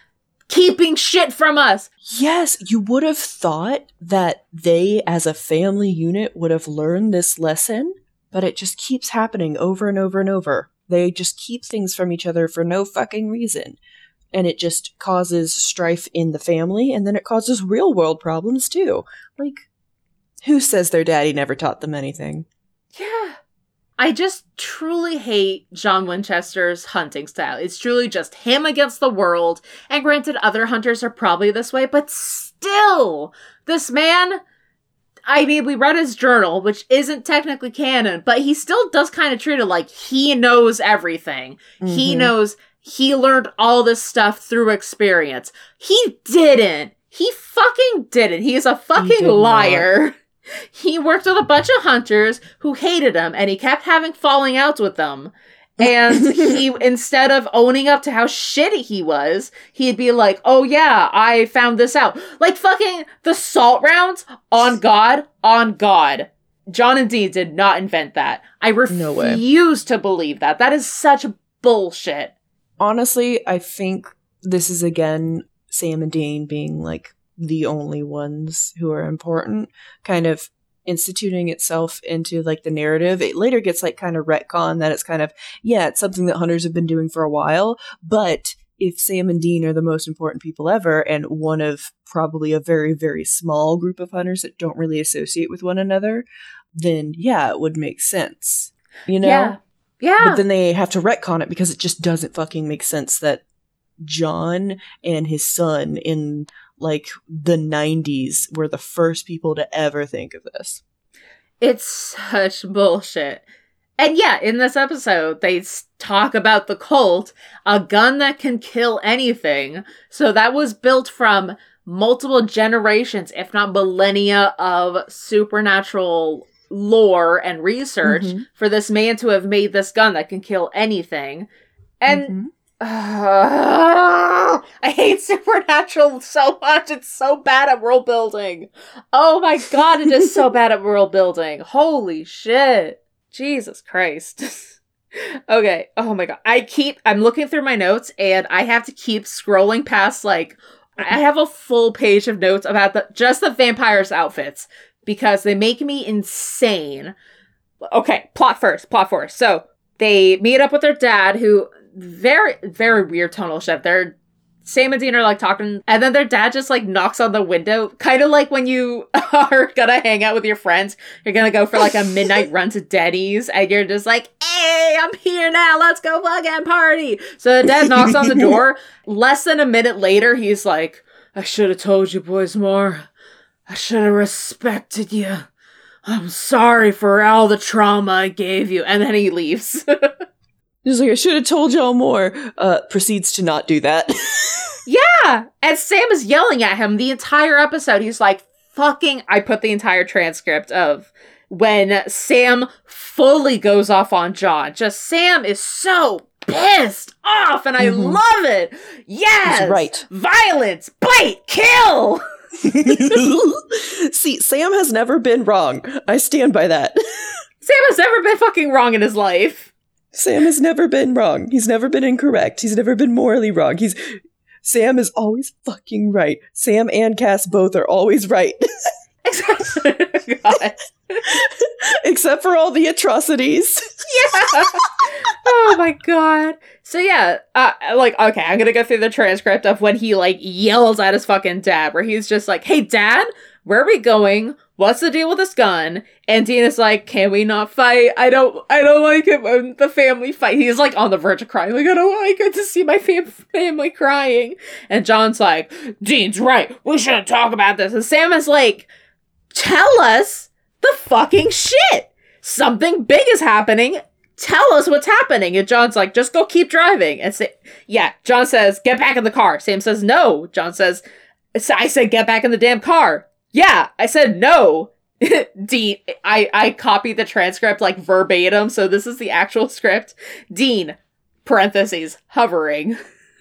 keeping shit from us." Yes, you would have thought that they, as a family unit, would have learned this lesson, but it just keeps happening over and over and over. They just keep things from each other for no fucking reason. And it just causes strife in the family, and then it causes real world problems too. Like, who says their daddy never taught them anything? Yeah. I just truly hate John Winchester's hunting style. It's truly just him against the world. And granted, other hunters are probably this way, but still, this man. I mean, we read his journal, which isn't technically canon, but he still does kind of treat it like he knows everything. He Mhm. knows he learned all this stuff through experience. He didn't. He fucking didn't. He is a fucking not. liar. He worked with a bunch of hunters who hated him and he kept having falling outs with them. And he, instead of owning up to how shitty he was, he'd be like, oh yeah, I found this out. Like fucking the salt rounds on God, on God. John and Dean did not invent that. I No way. refuse to believe that. That is such bullshit. Honestly, I think this is again Sam and Dean being like the only ones who are important, kind of instituting itself into like the narrative. It later gets like kind of retcon that it's kind of, yeah, it's something that hunters have been doing for a while, but if Sam and Dean are the most important people ever and one of probably a very, very small group of hunters that don't really associate with one another, then yeah, it would make sense. You know? Yeah. Yeah. But then they have to retcon it because it just doesn't fucking make sense that John and his son in like the 90s were the first people to ever think of this. It's such bullshit. And yeah, in this episode, they talk about the Colt, a gun that can kill anything. So that was built from multiple generations, if not millennia, of supernatural lore and research Mhm. for this man to have made this gun that can kill anything. And Mhm. I hate Supernatural so much. It's so bad at world building. Oh my god, it is so bad at world building. Holy shit. Jesus Christ. okay. Oh my god. I keep I'm looking through my notes and I have to keep scrolling past like I have a full page of notes about the just the vampires outfits because they make me insane. Okay, plot first, plot first. So, they meet up with their dad who very very weird tonal shift. They're Sam and Dean are like talking, and then their dad just like knocks on the window, kind of like when you are gonna hang out with your friends. You're gonna go for like a midnight run to Denny's, and you're just like, "Hey, I'm here now. Let's go fucking party." So the dad knocks on the door. Less than a minute later, he's like, "I should have told you boys more. I should have respected you. I'm sorry for all the trauma I gave you." And then he leaves. He's like, I should have told y'all more. Uh, proceeds to not do that. Yeah. And Sam is yelling at him the entire episode. He's like, fucking. I put the entire transcript of when Sam fully goes off on John. Just Sam is so pissed off, and I Mhm. love it. Yes. He's right. Violence, bite, kill. See, Sam has never been wrong. I stand by that. Sam has never been fucking wrong in his life. Sam has never been wrong. He's never been incorrect. He's never been morally wrong. He's Sam is always fucking right. Sam and Cass both are always right, God. except for all the atrocities. yeah. oh my god. So yeah, uh, like okay, I'm gonna go through the transcript of when he like yells at his fucking dad, where he's just like, "Hey, dad, where are we going? What's the deal with this gun?" And Dean is like, "Can we not fight? I don't, I don't like it when the family fight." He's like on the verge of crying, like, "I don't like it to see my fam- family crying." And John's like, "Dean's right. We shouldn't talk about this." And Sam is like, "Tell us the fucking shit." something big is happening. Tell us what's happening. And John's like, just go keep driving. And say, yeah, John says, get back in the car. Sam says, no. John says, I said, get back in the damn car. Yeah, I said no. Dean, I, I copied the transcript like verbatim, so this is the actual script. Dean, parentheses, hovering.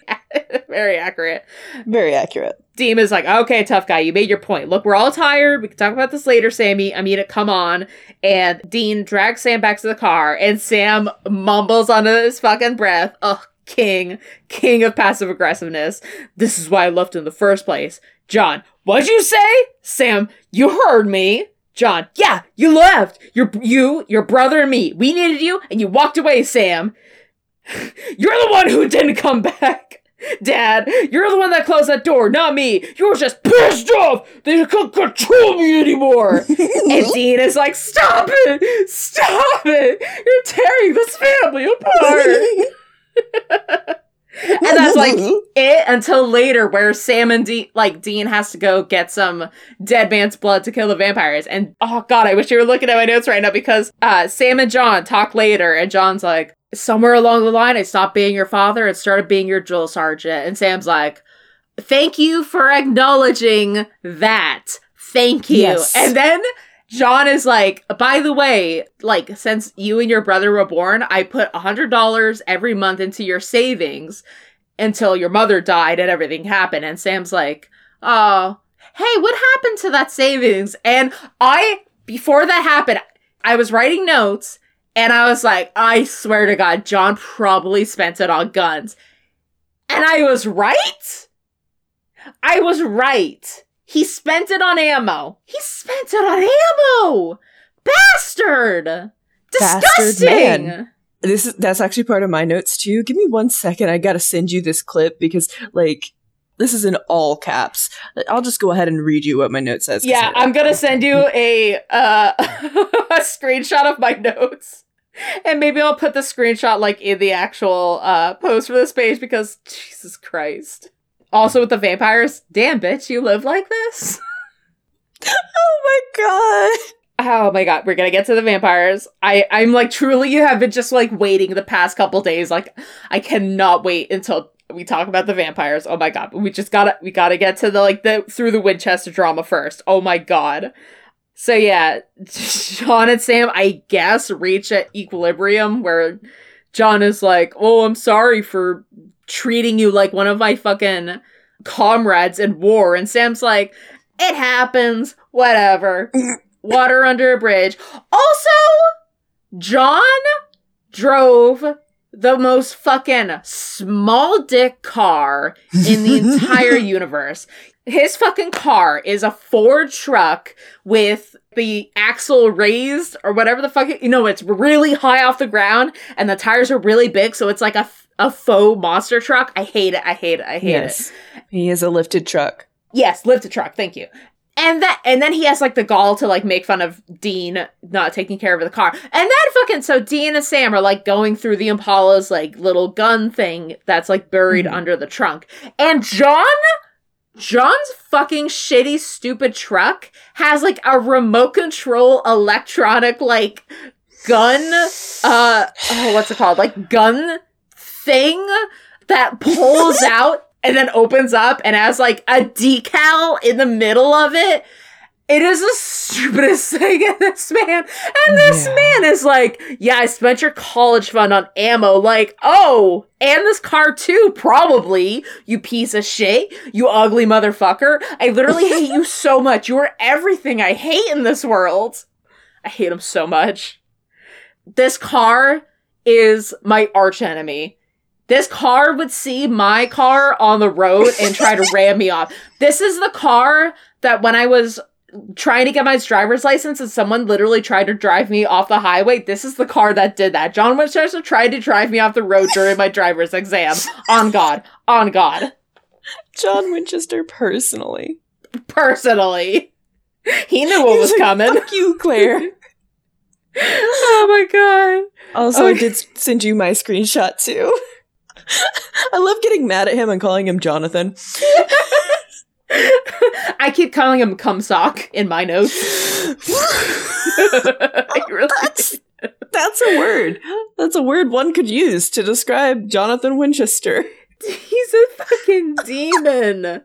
Very accurate. Very accurate. Dean is like, okay, tough guy, you made your point. Look, we're all tired. We can talk about this later, Sammy. I mean, it, come on. And Dean drags Sam back to the car, and Sam mumbles under his fucking breath, oh, king, king of passive aggressiveness. This is why I left in the first place. John, what'd you say? Sam, you heard me. John, yeah, you left. Your you, your brother, and me. We needed you, and you walked away, Sam. You're the one who didn't come back. Dad, you're the one that closed that door, not me. You were just pissed off you couldn't control me anymore. and Dean is like, Stop it! Stop it! You're tearing this family apart. and that's like it until later where Sam and Dean like Dean has to go get some dead man's blood to kill the vampires. And oh god, I wish you were looking at my notes right now because uh Sam and John talk later and John's like, somewhere along the line I stopped being your father and started being your drill sergeant. And Sam's like, Thank you for acknowledging that. Thank you. Yes. And then John is like, by the way, like since you and your brother were born, I put a hundred dollars every month into your savings until your mother died and everything happened. And Sam's like, oh, hey, what happened to that savings? And I, before that happened, I was writing notes and I was like, I swear to God, John probably spent it on guns. And I was right. I was right. He spent it on ammo. He spent it on ammo. Bastard. Disgusting. Bastard. This is that's actually part of my notes too. Give me one second. I gotta send you this clip because like this is in all caps. I'll just go ahead and read you what my note says. Yeah, I'm gonna send you a uh, a screenshot of my notes, and maybe I'll put the screenshot like in the actual uh, post for this page because Jesus Christ. Also with the vampires, damn bitch, you live like this. oh my god. Oh my god, we're gonna get to the vampires. I I'm like truly you have been just like waiting the past couple days. Like I cannot wait until we talk about the vampires. Oh my god, we just gotta we gotta get to the like the through the Winchester drama first. Oh my god. So yeah, John and Sam, I guess, reach at equilibrium where John is like, "Oh, I'm sorry for treating you like one of my fucking comrades in war," and Sam's like, "It happens, whatever." water under a bridge. Also, John drove the most fucking small dick car in the entire universe. His fucking car is a Ford truck with the axle raised or whatever the fuck. You know, it's really high off the ground and the tires are really big, so it's like a, a faux monster truck. I hate it. I hate it. I hate yes. it. He is a lifted truck. Yes, lifted truck. Thank you and that and then he has like the gall to like make fun of Dean not taking care of the car. And then fucking so Dean and Sam are like going through the Impala's like little gun thing that's like buried mm-hmm. under the trunk. And John John's fucking shitty stupid truck has like a remote control electronic like gun uh oh what's it called? Like gun thing that pulls out and then opens up and has like a decal in the middle of it. It is the stupidest thing in this man. And this yeah. man is like, yeah, I spent your college fund on ammo. Like, oh, and this car too, probably, you piece of shit, you ugly motherfucker. I literally hate you so much. You are everything I hate in this world. I hate him so much. This car is my arch enemy. This car would see my car on the road and try to ram me off. This is the car that when I was trying to get my driver's license and someone literally tried to drive me off the highway, this is the car that did that. John Winchester tried to drive me off the road during my driver's exam. On God. On God. John Winchester personally. Personally. He knew what was like, coming. Fuck you, Claire. oh my god. Also, okay. I did send you my screenshot too. I love getting mad at him and calling him Jonathan. I keep calling him Cumsock in my notes. really that's, that's a word. That's a word one could use to describe Jonathan Winchester. He's a fucking demon.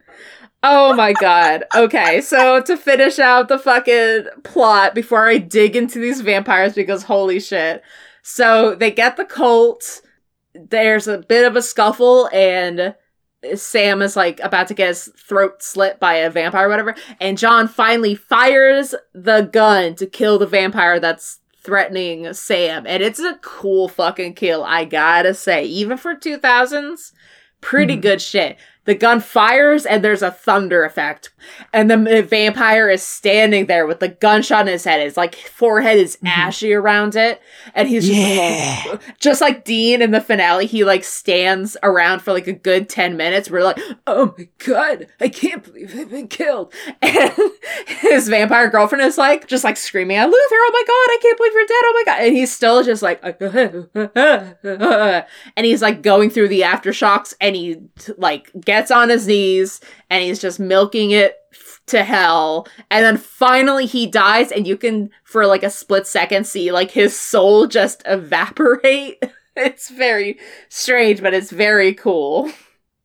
Oh my god. Okay, so to finish out the fucking plot before I dig into these vampires because holy shit. So they get the Colt there's a bit of a scuffle and Sam is like about to get his throat slit by a vampire or whatever, and John finally fires the gun to kill the vampire that's threatening Sam. And it's a cool fucking kill, I gotta say. Even for 2000s, pretty mm. good shit. The gun fires and there's a thunder effect. And the vampire is standing there with the gunshot in his head. His like forehead is mm-hmm. ashy around it. And he's just, yeah. just like Dean in the finale, he like stands around for like a good 10 minutes. We're like, oh my god, I can't believe I've been killed. And his vampire girlfriend is like, just like screaming at Luther, oh my god, I can't believe you're dead, oh my god. And he's still just like, and he's like going through the aftershocks and he like gets on his knees and he's just milking it to hell and then finally he dies and you can for like a split second see like his soul just evaporate it's very strange but it's very cool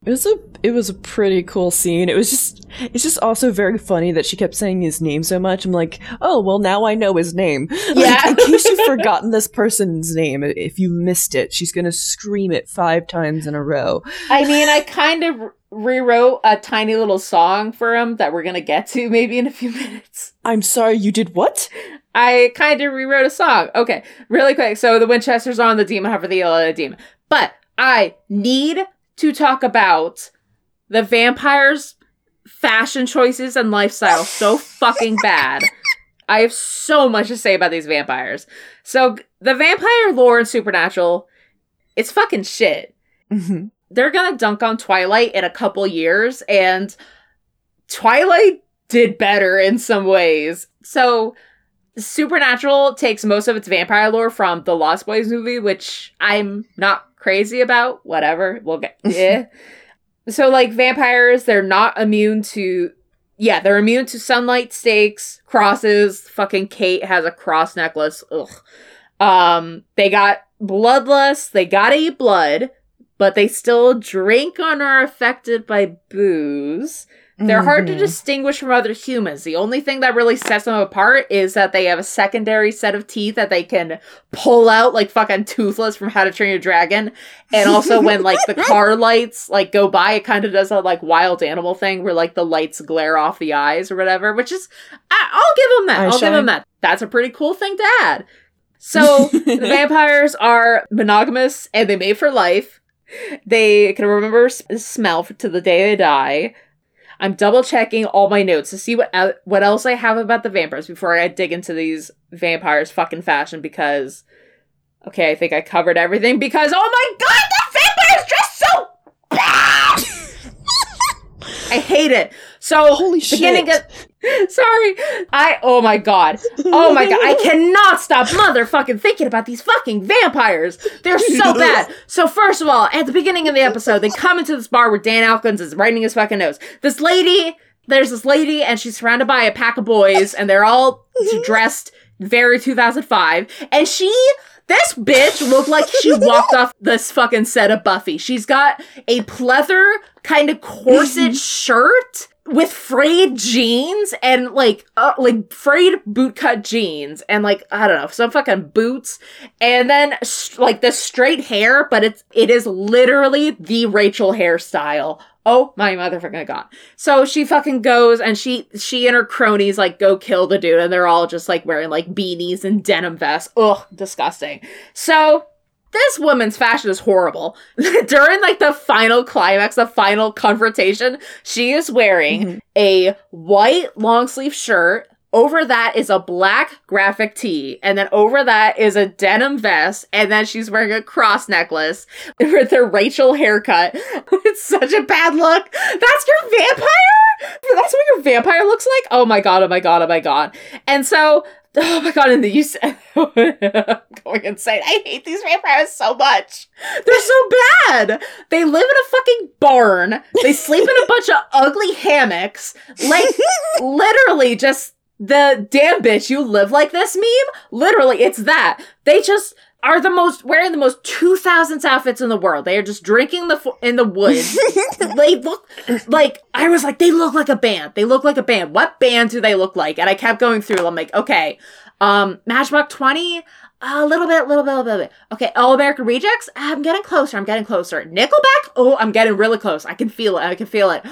It was a it was a pretty cool scene. It was just it's just also very funny that she kept saying his name so much. I'm like, oh well, now I know his name. Yeah. Like, in case you've forgotten this person's name, if you missed it, she's gonna scream it five times in a row. I mean, I kind of rewrote a tiny little song for him that we're gonna get to maybe in a few minutes. I'm sorry, you did what? I kind of rewrote a song. Okay, really quick. So the Winchesters on the demon hover the yellow demon, but I need to talk about the vampires' fashion choices and lifestyle so fucking bad. I have so much to say about these vampires. So the vampire lore in Supernatural, it's fucking shit. Mm-hmm. They're gonna dunk on Twilight in a couple years, and Twilight did better in some ways. So Supernatural takes most of its vampire lore from the Lost Boys movie, which I'm not crazy about. Whatever. We'll get yeah. so like vampires, they're not immune to yeah, they're immune to sunlight, stakes, crosses. Fucking Kate has a cross necklace. Ugh. Um, they got bloodlust, they gotta eat blood, but they still drink and are affected by booze. They're hard to Mhm. distinguish from other humans. The only thing that really sets them apart is that they have a secondary set of teeth that they can pull out like fucking toothless from How to Train Your Dragon. And also when like the car lights like go by, it kind of does that like wild animal thing where like the lights glare off the eyes or whatever, which is I- I'll give them that. Eye I'll give them that. That's a pretty cool thing to add. So the vampires are monogamous and they mate for life. They can remember s- smell to the day they die. I'm double checking all my notes to see what el- what else I have about the vampires before I dig into these vampires fucking fashion because okay, I think I covered everything because oh my god, the vampires dress so bad. I hate it. So Holy beginning shit. of sorry, I oh my god, oh my god, I cannot stop motherfucking thinking about these fucking vampires. They're so bad. So first of all, at the beginning of the episode, they come into this bar where Dan Alkins is writing his fucking notes. This lady, there's this lady, and she's surrounded by a pack of boys, and they're all dressed very 2005, and she. This bitch looked like she walked off this fucking set of Buffy. She's got a pleather kind of corset shirt with frayed jeans and like uh, like frayed bootcut jeans and like I don't know some fucking boots and then like the straight hair, but it's it is literally the Rachel hairstyle. Oh my motherfucking god! So she fucking goes and she she and her cronies like go kill the dude and they're all just like wearing like beanies and denim vests. Ugh, disgusting. So this woman's fashion is horrible. During like the final climax, the final confrontation, she is wearing Mhm. a white long sleeve shirt. Over that is a black graphic tee, and then over that is a denim vest, and then she's wearing a cross necklace with her Rachel haircut. it's such a bad look. That's your vampire? That's what your vampire looks like? Oh my god, oh my god, oh my god. And so Oh my god, and the I'm going insane. I hate these vampires so much. They're so bad. They live in a fucking barn. They sleep in a bunch of ugly hammocks. Like literally just the damn bitch, you live like this meme? Literally, it's that. They just are the most wearing the most 2000s outfits in the world. They are just drinking the in the woods. they look like I was like they look like a band. They look like a band. What band do they look like? And I kept going through. I'm like, okay, um, Matchbox Twenty, a little bit, little bit, little bit. Okay, All American Rejects. I'm getting closer. I'm getting closer. Nickelback. Oh, I'm getting really close. I can feel it. I can feel it.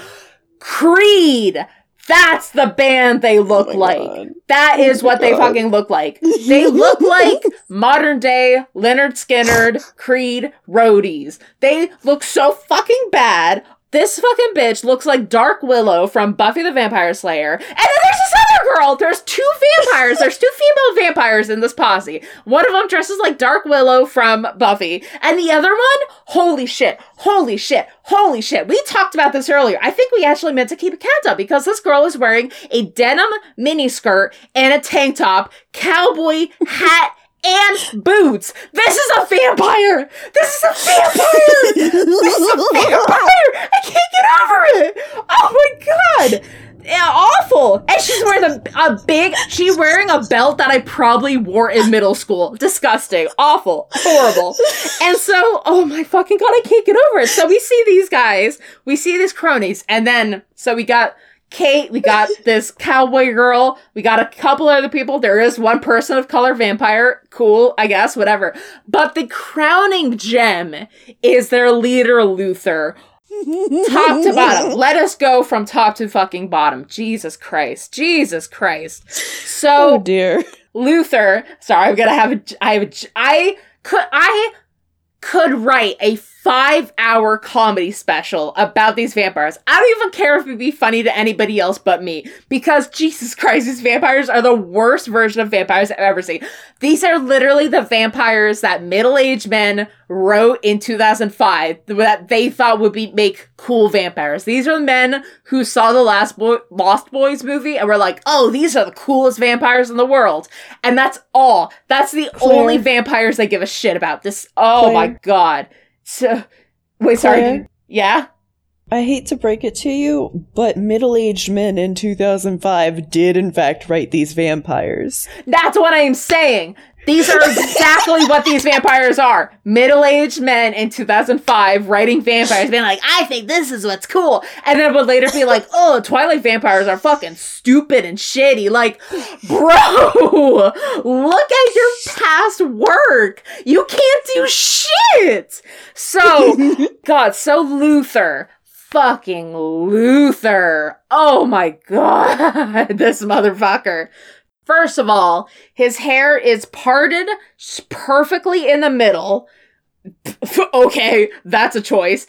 Creed. That's the band they oh look Oh like. God. That is what they fucking look like. They look like modern day Lynyrd Skynyrd, Creed, roadies. They look so fucking bad. This fucking bitch looks like Dark Willow from Buffy the Vampire Slayer. And then there's this other girl. There's two vampires. There's two female vampires in this posse. One of them dresses like Dark Willow from Buffy. And the other one, holy shit, holy shit, holy shit. We talked about this earlier. I think we actually meant to keep a count up because this girl is wearing a denim miniskirt and a tank top, cowboy hat, and boots. This is a vampire. This is a vampire. This is a vampire. I can't get over it. Oh my god. Yeah, awful. And she's wearing a, a big, she's wearing a belt that I probably wore in middle school. Disgusting. Awful. Horrible. And so, oh my fucking god, I can't get over it. So we see these guys, we see these cronies, and then, so we got Kate, we got this cowboy girl, we got a couple other people. There is one person of color vampire. Cool, I guess, whatever. But the crowning gem is their leader, Luther. top to bottom. Let us go from top to fucking bottom. Jesus Christ. Jesus Christ. So, Oh dear. Luther, sorry, I'm gonna have a, I have a, I could, I could write a five hour comedy special about these vampires. I don't even care if it'd be funny to anybody else but me because Jesus Christ, these vampires are the worst version of vampires I've ever seen. These are literally the vampires that middle aged men wrote in 2005 that they thought would be make cool vampires. These are the men who saw the last Bo- Lost Boys movie and were like, "Oh, these are the coolest vampires in the world." And that's all. That's the Claire. only vampires they give a shit about. This Oh my god. So Wait, sorry. Claire? Yeah? I hate to break it to you, but middle-aged men in 2005 did in fact write these vampires. That's what I am saying. These are exactly what these vampires are. Middle-aged men in 2005 writing vampires, being like, I think this is what's cool. And then would later be like, oh, Twilight vampires are fucking stupid and shitty. Like, bro, look at your past work. You can't do shit. So, God, so Luther. Fucking Luther. Oh my god. this motherfucker. First of all, his hair is parted perfectly in the middle. okay, that's a choice.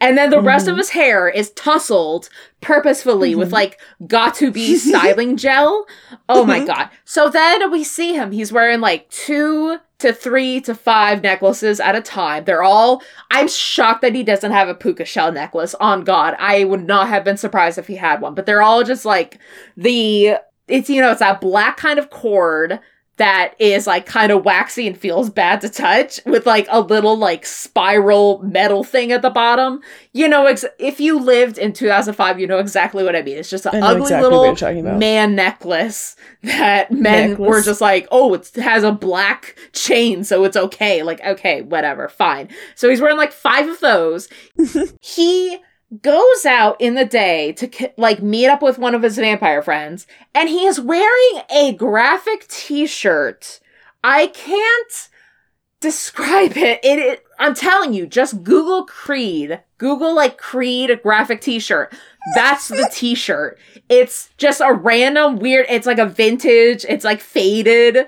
And then the rest of Mhm. his hair is tussled purposefully with Mhm. like got to be styling gel. Oh my Mhm. god. So then we see him. He's wearing like two to three to five necklaces at a time. They're all I'm shocked that he doesn't have a puka shell necklace. On God. I would not have been surprised if he had one. But they're all just like the it's you know, it's that black kind of cord that is like kind of waxy and feels bad to touch with like a little like spiral metal thing at the bottom. You know, ex- if you lived in 2005, you know exactly what I mean. It's just an ugly exactly little you're talking about. man necklace that men Necklace. were just like, oh, it has a black chain, so it's okay. Like, okay, whatever, fine. So he's wearing like five of those. he goes out in the day to like meet up with one of his vampire friends and he is wearing a graphic t-shirt. I can't describe it. It, it i'm telling you just google creed. Google like creed graphic t-shirt. That's the t-shirt. It's just a random weird it's like a vintage it's like faded.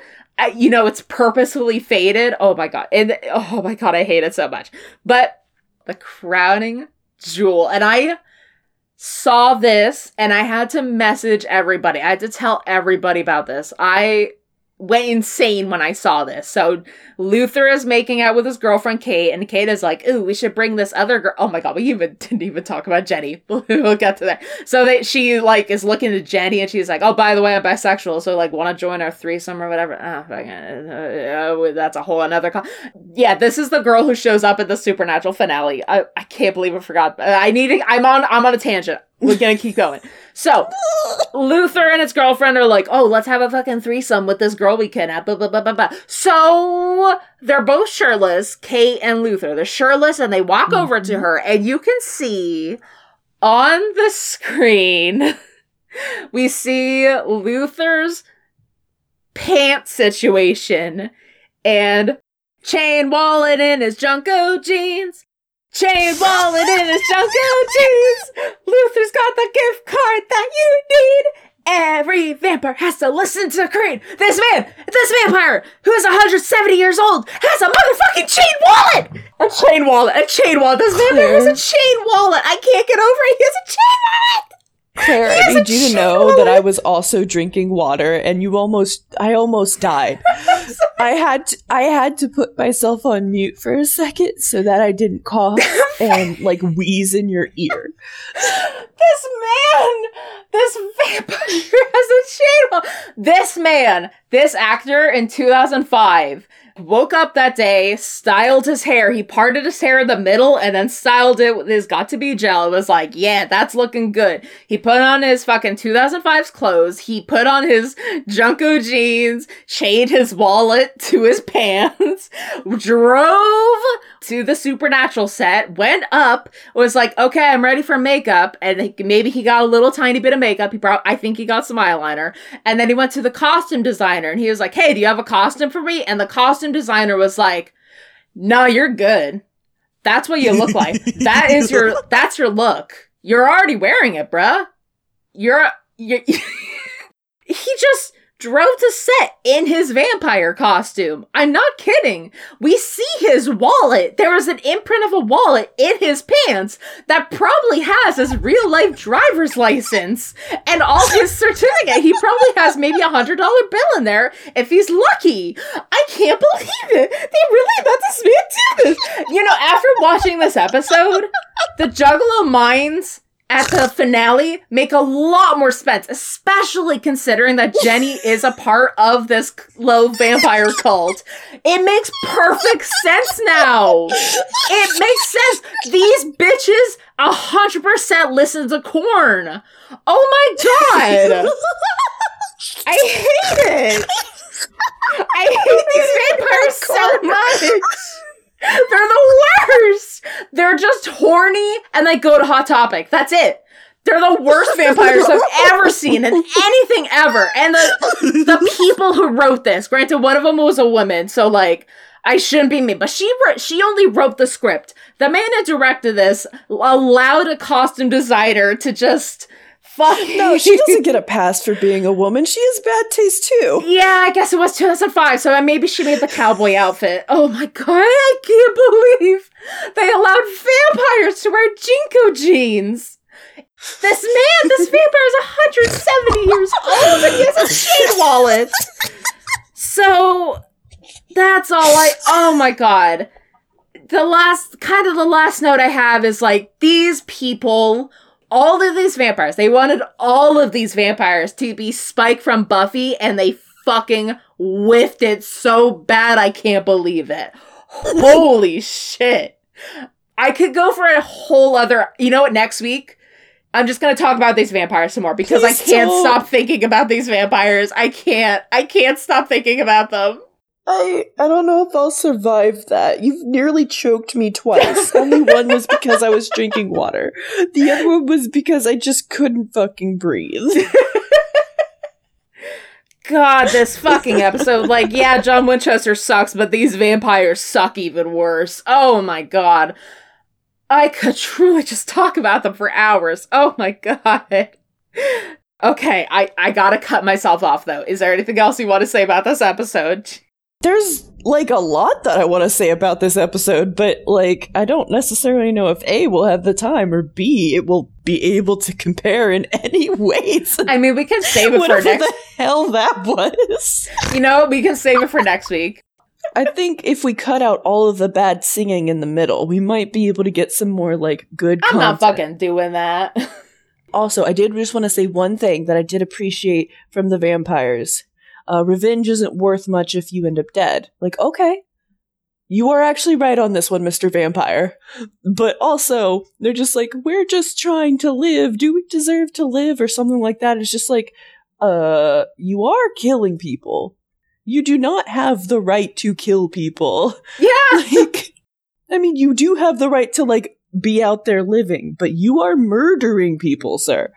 You know it's purposefully faded. Oh my god. And oh my god i hate it so much. But the crowning jewel. And I saw this and I had to message everybody. I had to tell everybody about this. I went insane when I saw this. So Luther is making out with his girlfriend Kate, and Kate is like, "Ooh, we should bring this other girl." Oh my god, we even didn't even talk about Jenny. we'll get to that. So that she like is looking to Jenny, and she's like, "Oh, by the way, I'm bisexual, so like, want to join our threesome or whatever?" Uh, that's a whole another. Yeah, this is the girl who shows up at the supernatural finale. I, I can't believe I forgot. I need. To, I'm on. I'm on a tangent. We're gonna keep going. So Luther and his girlfriend are like, "Oh, let's have a fucking threesome with this girl we kidnapped." Blah, blah, blah, blah, blah. So they're both shirtless, Kate and Luther. They're shirtless, and they walk mm-hmm. over to her, and you can see on the screen we see Luther's pants situation and chain wallet in his JNCO jeans. Chain wallet in his JNCO jeans. Luther's got the gift card that you need. Every vampire has to listen to Creed. This man, this vampire, who is 170 years old, has a motherfucking chain wallet. A chain wallet. A chain wallet. This vampire has a chain wallet. I can't get over it. He has a chain wallet. Claire, I need you to know that I was also drinking water and you almost I almost died. I had to, I had to put myself on mute for a second so that I didn't cough and like wheeze in your ear. this man, this vampire has a chain wallet. This man, this actor in 2005 woke up that day, styled his hair. He parted his hair in the middle and then styled it with his got to be gel. It was like, yeah, that's looking good. He put on his fucking 2005's clothes. He put on his JNCO jeans, chained his wallet to his pants, drove to the supernatural set, went up, was like, okay, I'm ready for makeup. And maybe he got a little tiny bit of makeup. He brought, I think he got some eyeliner. And then he went to the costume designer and he was like, hey, do you have a costume for me? And the costume designer was like, no, you're good. That's what you look like. that is your, that's your look. You're already wearing it, bruh. You're, you're he just drove to set in his vampire costume. I'm not kidding. We see his wallet. There is an imprint of a wallet in his pants that probably has his real life driver's license and all his certificate. He probably has maybe a hundred dollar bill in there if he's lucky. I can't believe it. They really let this man do this. You know, after watching this episode, the Juggalo minds at the finale make a lot more sense, especially considering that Jenny is a part of this low vampire cult. It makes perfect sense now. It makes sense. These bitches a hundred percent listen to Korn. Oh my god. I hate it. I hate these vampires so much. They're the worst. They're just horny and they go to Hot Topic. That's it. They're the worst vampires I've ever seen in anything ever. And the the people who wrote this, granted, one of them was a woman, so like I shouldn't be me, but she wrote, she only wrote the script. The man who directed this allowed a costume designer to just fuck. No, she doesn't get a pass for being a woman. She has bad taste too. Yeah, I guess it was 2005, so maybe she made the cowboy outfit. Oh my god, I can't believe they allowed vampires to wear JNCO jeans. This man, this vampire is 170 years old and he has a chain wallet. So that's all I. Oh my god. The last, kind of the last note I have is like, these people all of these vampires. They wanted all of these vampires to be Spike from Buffy, and they fucking whiffed it so bad I can't believe it. Holy shit. I could go for a whole other. You know what? Next week, I'm just gonna talk about these vampires some more because Please I can't don't. stop thinking about these vampires. I can't. I can't stop thinking about them. I I don't know if I'll survive that. You've nearly choked me twice. Only one was because I was drinking water. The other one was because I just couldn't fucking breathe. God, this fucking episode. Like, yeah, John Winchester sucks, but these vampires suck even worse. Oh my god. I could truly just talk about them for hours. Oh my god. Okay, I, I gotta cut myself off though. Is there anything else you want to say about this episode? There's like a lot that I want to say about this episode, but like I don't necessarily know if A will have the time or B it will be able to compare in any ways. I mean, we can save it for next. the hell that was. You know, we can save it for next week. I think if we cut out all of the bad singing in the middle, we might be able to get some more like good. I'm content. not fucking doing that. also, I did just want to say one thing that I did appreciate from the vampires uh, revenge isn't worth much if you end up dead. Like, okay, you are actually right on this one, Mr. Vampire. But also, they're just like, we're just trying to live. Do we deserve to live? Or something like that. It's just like, uh, you are killing people. You do not have the right to kill people. Yeah. like, I mean, you do have the right to, like, be out there living, but you are murdering people, sir.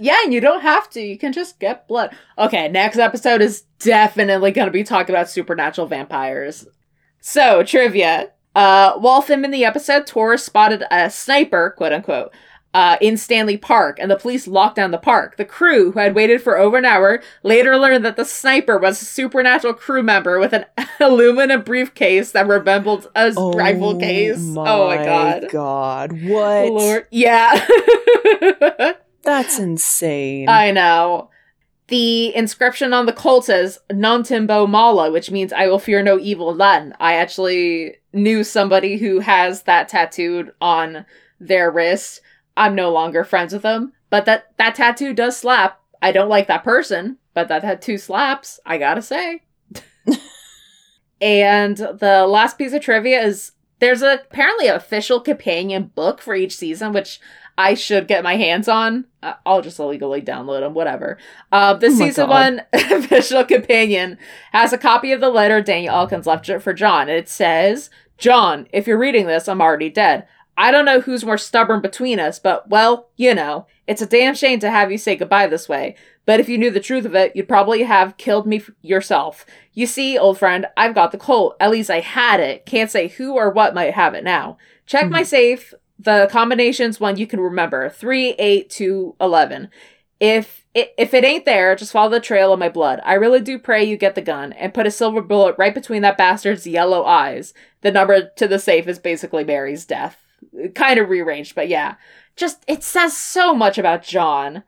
yeah, and you don't have to. You can just get blood. Okay, next episode is definitely going to be talking about supernatural vampires. So, trivia. Uh, while filming the episode, Torres spotted a sniper, quote unquote, uh, in Stanley Park, and the police locked down the park. The crew, who had waited for over an hour, later learned that the sniper was a supernatural crew member with an aluminum briefcase that resembled a oh rifle case. My oh my god! God, what? Lord. Yeah, that's insane. I know. The inscription on the Colt says "Non Timebo Mala," which means "I will fear no evil none." I actually knew somebody who has that tattooed on their wrist I'm no longer friends with them. But that that tattoo does slap. I don't like that person, but that tattoo slaps. I gotta say. And the last piece of trivia is there's a, apparently an official companion book for each season, which I should get my hands on. Uh, I'll just illegally download them, whatever. Uh, the Oh season God. one official companion has a copy of the letter Daniel Elkins left for John, it says, John, if you're reading this, I'm already dead. I don't know who's more stubborn between us, but well, you know, it's a damn shame to have you say goodbye this way. But if you knew the truth of it, you'd probably have killed me f- yourself. You see, old friend, I've got the colt. At least I had it. Can't say who or what might have it now. Check my hmm. safe. The combination's one you can remember 3, 8, 2, 11. If it, if it ain't there, just follow the trail of my blood. I really do pray you get the gun and put a silver bullet right between that bastard's yellow eyes. The number to the safe is basically Mary's death. Kind of rearranged, but yeah. Just, it says so much about John.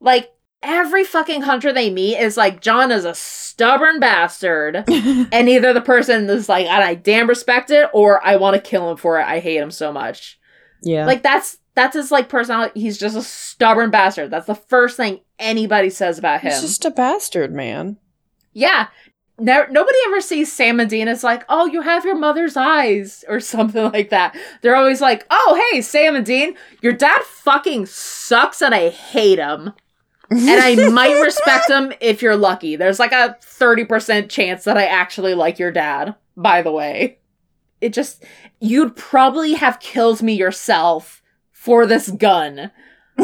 Like, every fucking hunter they meet is like, John is a stubborn bastard. and either the person is like, I damn respect it, or I want to kill him for it. I hate him so much. yeah. Like that's that's his like personality. He's just a stubborn bastard. That's the first thing anybody says about him. He's just a bastard, man. yeah. No, nobody ever sees Sam and Dean as like, oh, you have your mother's eyes or something like that. They're always like, oh, hey, Sam and Dean, your dad fucking sucks and I hate him. And I might respect him if you're lucky. There's like a 30% chance that I actually like your dad, by the way. It just, you'd probably have killed me yourself for this gun.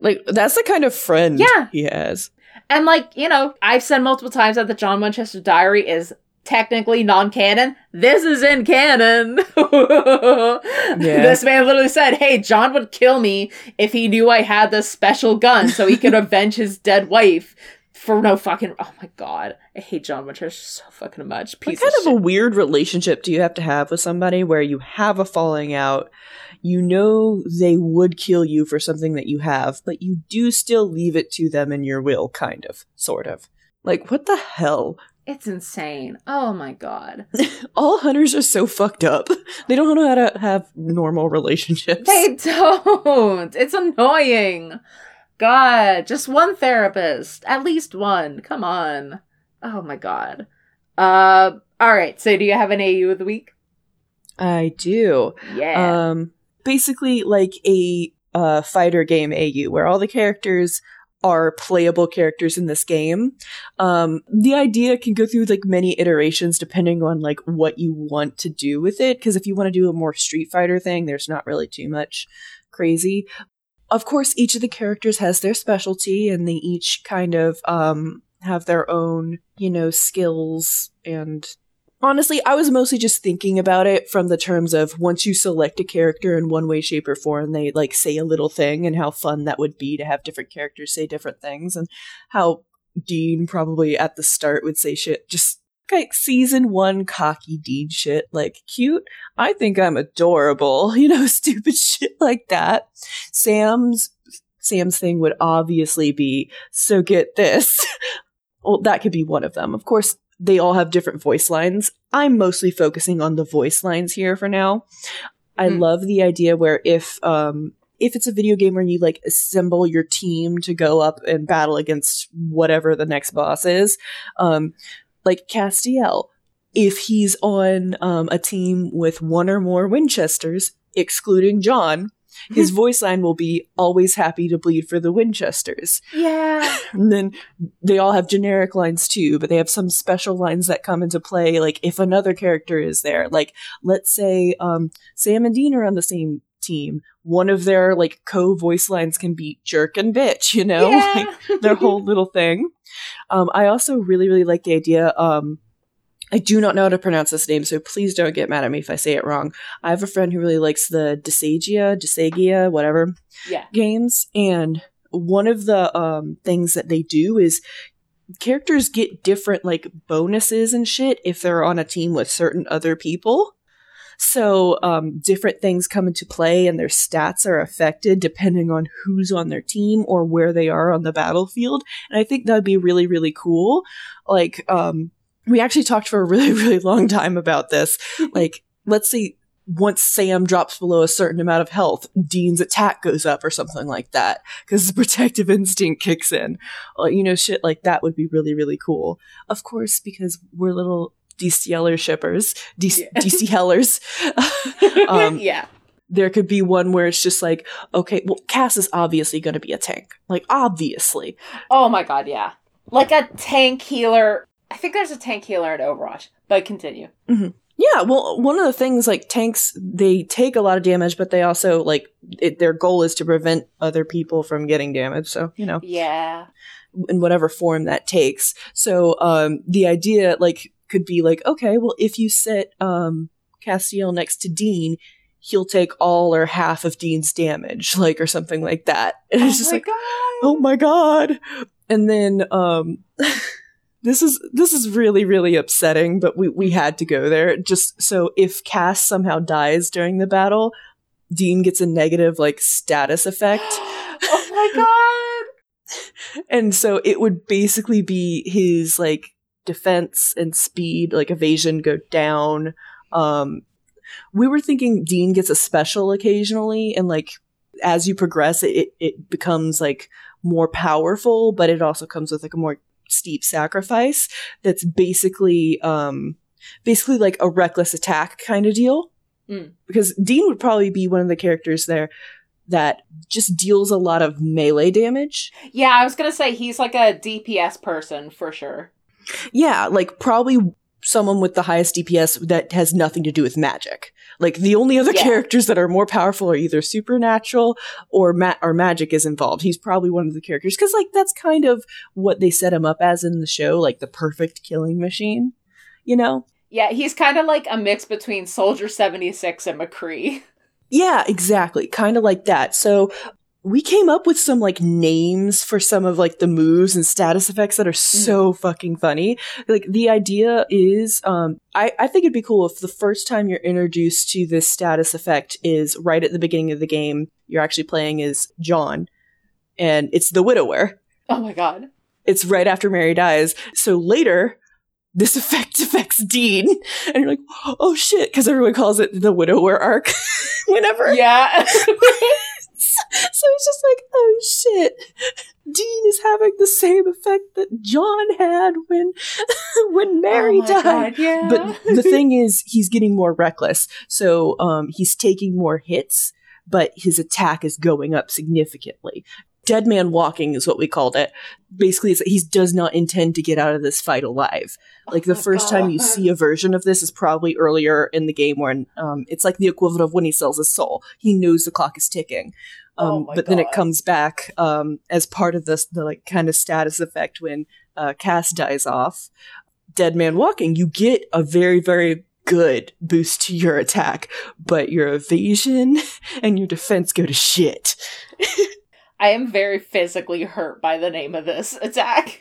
like that's the kind of friend Yeah. he has. And like, you know, I've said multiple times that the John Winchester diary is technically non-canon. This is in canon. This man literally said, "Hey, John would kill me if he knew I had this special gun so he could avenge his dead wife." For no fucking oh my god, I hate John Winchester so fucking much. What Piece kind of of a weird relationship do you have to have with somebody where you have a falling out? You know they would kill you for something that you have, but you do still leave it to them in your will, kind of, sort of. Like, what the hell? It's insane. Oh my god, All hunters are so fucked up. They don't know how to have normal relationships. they don't. It's annoying. God, just one therapist, at least one. Come on. Oh my god. Uh, all right. So, do you have an AU of the week? I do. Yeah. Um, basically like a uh, fighter game AU where all the characters are playable characters in this game. Um, the idea can go through like many iterations depending on like what you want to do with it. Because if you want to do a more Street Fighter thing, there's not really too much crazy. Of course, each of the characters has their specialty, and they each kind of um, have their own, you know, skills and honestly, I was mostly just thinking about it from the terms of once you select a character in one way, shape, or form, they like say a little thing and how fun that would be to have different characters say different things and how Dean probably at the start would say shit just like season one cocky Dean shit, like cute. I think I'm adorable, you know, stupid shit like that. Sam's Sam's thing would obviously be so get this. well, that could be one of them. Of course, they all have different voice lines. I'm mostly focusing on the voice lines here for now. I Hmm. love the idea where if um if it's a video game where you like assemble your team to go up and battle against whatever the next boss is, um like Castiel, if he's on um, a team with one or more Winchesters, excluding John, his voice line will be always happy to bleed for the Winchesters. yeah. And then they all have generic lines too, but they have some special lines that come into play. Like if another character is there, like let's say um, Sam and Dean are on the same team, one of their like co voice lines can be jerk and bitch, you know, like their whole little thing. Um, I also really, really like the idea. Um, I do not know how to pronounce this name, so please don't get mad at me if I say it wrong. I have a friend who really likes the Desagia, Desagia, whatever yeah. games and one of the um things that they do is characters get different like bonuses and shit if they're on a team with certain other people so um different things come into play and their stats are affected depending on who's on their team or where they are on the battlefield and i think that would be really really cool like um we actually talked for a really really long time about this like let's see, once Sam drops below a certain amount of health, Dean's attack goes up or something like that because the protective instinct kicks in. You know, shit like that would be really, really cool. Of course, because we're little DC Heller shippers, DC, yeah. DC Hellers. um, yeah. There could be one where it's just like, okay, well, Cass is obviously going to be a tank. Like, obviously. Oh my god, yeah. Like a tank healer. I think there's a tank healer at Overwatch, but continue. Mm-hmm. Yeah, well, one of the things like tanks, they take a lot of damage, but they also like it, their goal is to prevent other people from getting damage. So you know, yeah, in whatever form that takes. So um, the idea like could be like, okay, well, if you set um, Castiel next to Dean, he'll take all or half of Dean's damage, like or something like that. And it's oh just like, god. oh my god. And then um this is this is really really upsetting but we we had to go there. Just so if cass somehow dies during the battle dean gets a negative like status effect. Oh my god! And so it would basically be his like defense and speed like evasion go down. Um we were thinking dean gets a special occasionally and like as you progress it it becomes like more powerful but it also comes with like a more steep sacrifice that's basically um basically like a reckless attack kind of deal. Mm. because dean would probably be one of the characters there that just deals a lot of melee damage. Yeah i was gonna say he's like a dps person for sure. Yeah like probably someone with the highest DPS that has nothing to do with magic. Like the only other yeah. characters that are more powerful are either supernatural or ma- or magic is involved. He's probably one of the characters because like that's kind of what they set him up as in the show, like the perfect killing machine. You know? Yeah, he's kind of like a mix between Soldier seventy six and McCree. Yeah, exactly. Kind of like that. So we came up with some like names for some of like the moves and status effects that are so mm. fucking funny. Like the idea is, um, I, I think it'd be cool if the first time you're introduced to this status effect is right at the beginning of the game. You're actually playing as John, and it's the widower. Oh my god! It's right after Mary dies. So later, this effect affects Dean, and you're like, oh shit, because everyone calls it the widower arc. Whenever, yeah. so he's just like, oh shit, Dean is having the same effect that John had when when Mary oh died. God, yeah. But the thing is, he's getting more reckless, so um, he's taking more hits, but his attack is going up significantly. Dead man walking is what we called it. Basically, it's he does not intend to get out of this fight alive. Like the oh first time you see a version of this is probably earlier in the game when um, it's like the equivalent of when he sells his soul. He knows the clock is ticking. Um, oh but God. then it comes back um, as part of this the like kind of status effect when uh, Cass dies off. Dead Man Walking, you get a very very good boost to your attack, but your evasion and your defense go to shit. I am very physically hurt by the name of this attack.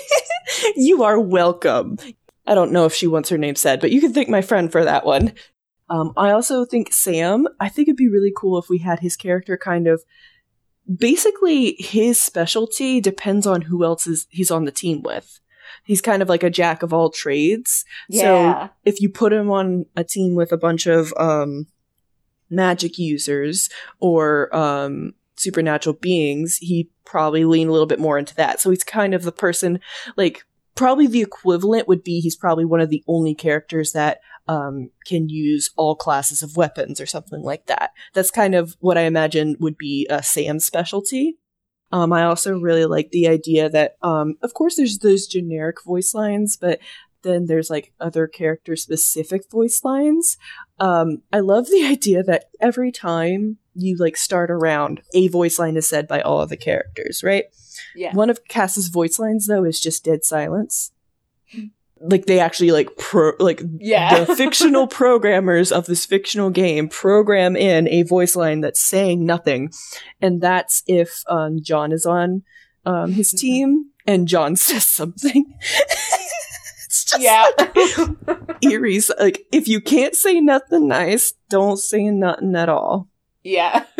you are welcome. I don't know if she wants her name said, but you can thank my friend for that one. Um, I also think Sam, I think it'd be really cool if we had his character kind of basically his specialty depends on who else is he's on the team with. He's kind of like a jack of all trades. Yeah. So if you put him on a team with a bunch of um, magic users or um, supernatural beings, he probably lean a little bit more into that. So he's kind of the person like probably the equivalent would be he's probably one of the only characters that um, can use all classes of weapons or something like that. That's kind of what I imagine would be a Sam specialty. Um, I also really like the idea that, um, of course, there's those generic voice lines, but then there's like other character specific voice lines. Um, I love the idea that every time you like start around, a voice line is said by all of the characters, right? Yeah. One of Cass's voice lines though is just dead silence. Like they actually like pro like yeah. the fictional programmers of this fictional game program in a voice line that's saying nothing. And that's if um, john is on um, his team and john says something. It's just yeah. eerie. Like if you can't say nothing nice don't say nothing at all yeah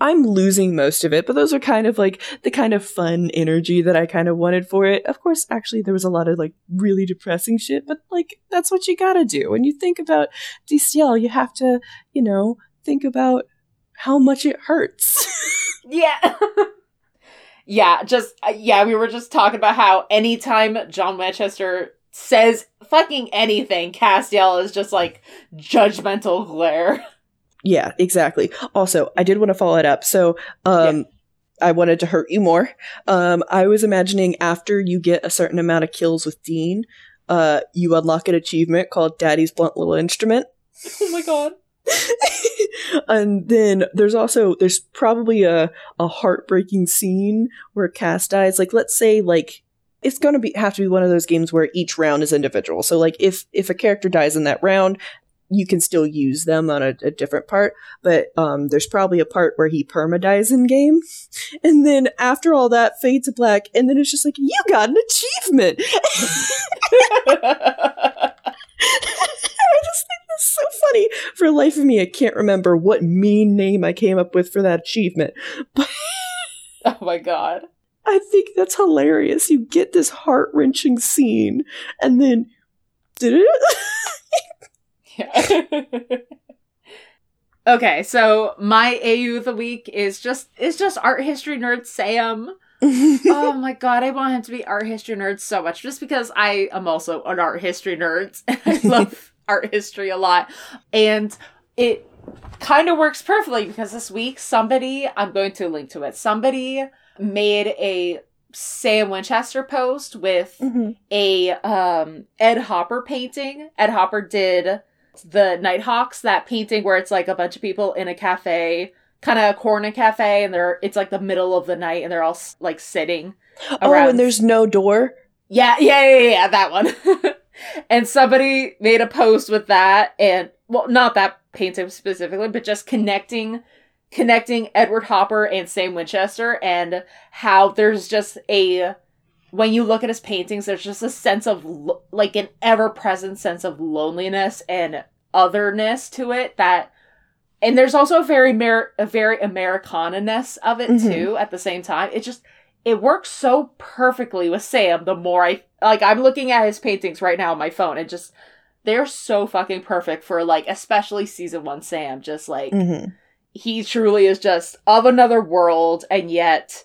I'm losing most of it, but those are kind of like the kind of fun energy that I kind of wanted for it. Of course, actually, there was a lot of like really depressing shit, but like that's what you gotta do. When you think about Destiel, you have to, you know, think about how much it hurts. yeah. yeah, just, uh, yeah, we were just talking about how anytime John Winchester says fucking anything, Castiel is just like judgmental glare. Yeah, exactly. Also, I did want to follow it up. So, um, I wanted to hurt you more. Um, I was imagining after you get a certain amount of kills with Dean, uh, you unlock an achievement called Daddy's Blunt Little Instrument. Oh my god. and then there's also there's probably a a heartbreaking scene where Cass dies. Like let's say like it's gonna be have to be one of those games where each round is individual. So like if if a character dies in that round, you can still use them on a, a different part. But um, there's probably a part where he perma dies in game, and then after all that fade to black, and then it's just like you got an achievement. I just think that's so funny. For the life of me, I can't remember what mean name I came up with for that achievement. But oh my god. I think that's hilarious. You get this heart wrenching scene, and then did it? Yeah. okay, so my AU of the week is just is just art history nerd Sam. oh my god, I want him to be art history nerd so much just because I am also an art history nerd I love art history a lot. And it kind of works perfectly because this week somebody, I'm going to link to it, somebody made a Sam Winchester post with Mhm. a um Ed Hopper painting. Ed Hopper did the Nighthawks, that painting where it's like a bunch of people in a cafe, kind of a corner cafe, and they're it's like the middle of the night and they're all s- like sitting. Oh, around- and there's no door. Yeah, yeah, yeah, yeah, yeah, that one. and somebody made a post with that and well, not that painting specifically, but just connecting connecting Edward Hopper and Sam Winchester and how there's just a when you look at his paintings there's just a sense of lo- like an ever-present sense of loneliness and otherness to it that and there's also a very Mer- a very Americana-ness of it Mhm. too at the same time. It just it works so perfectly with Sam the more I like I'm looking at his paintings right now on my phone and just they're so fucking perfect for like especially season 1 Sam just like Mhm. he truly is just of another world and yet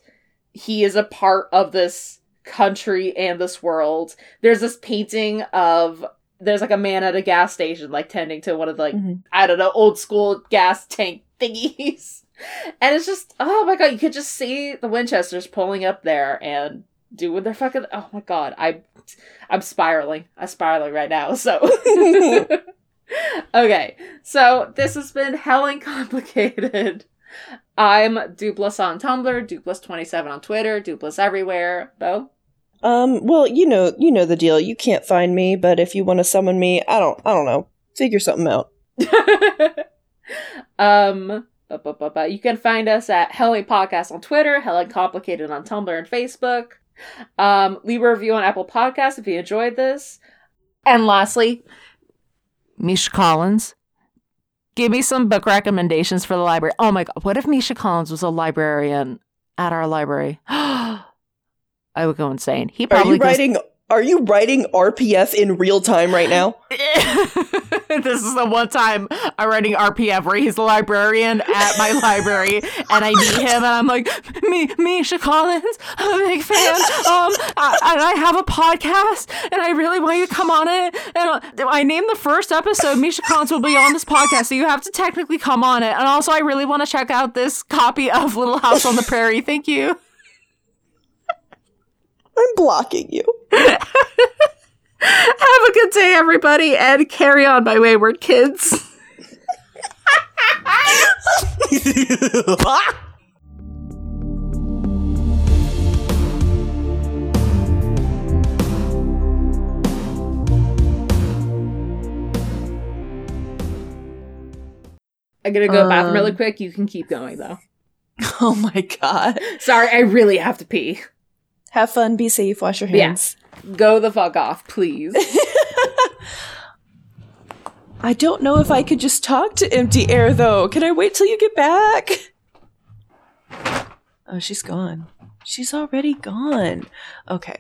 he is a part of this country and this world. There's this painting of there's like a man at a gas station like tending to one of the like Mhm. I don't know, old school gas tank thingies. And it's just, oh my god, you could just see the Winchesters pulling up there and doing their fucking. Oh my god, I, I'm spiraling. I'm spiraling right now. So, okay, so this has been hell and complicated. I'm Dupless on Tumblr, Dupless27 on Twitter, Dupless everywhere. Bo. Um, well, you know, you know the deal. You can't find me, but if you want to summon me, I don't, I don't know. Figure something out. um, bu- bu- bu- bu- you can find us at Helen Podcast on Twitter, Helen Complicated on Tumblr and Facebook. Um, leave a review on Apple Podcasts if you enjoyed this. And lastly, Misha Collins. Give me some book recommendations for the library. Oh my god, what if Misha Collins was a librarian at our library? I would go insane. He probably Are you goes- writing? Are you writing RPF in real time right now? this is the one time I'm writing RPF where he's the librarian at my library and I meet him and I'm like, me, Misha Collins, I'm a big fan. Um, I, and I have a podcast and I really want you to come on it. And I named the first episode, Misha Collins will be on this podcast, so you have to technically come on it. And also, I really want to check out this copy of Little House on the Prairie. Thank you. I'm blocking you. Have a good day, everybody, and carry on, my wayward kids. I'm gonna go to the bathroom really Um. quick. You can keep going though. Oh my god. Sorry, I really have to pee. Have fun. Be safe. Wash your Yeah. hands. Go the fuck off, please. I don't know if I could just talk to empty air though. Can I wait till you get back? Oh, she's gone. She's already gone. Okay.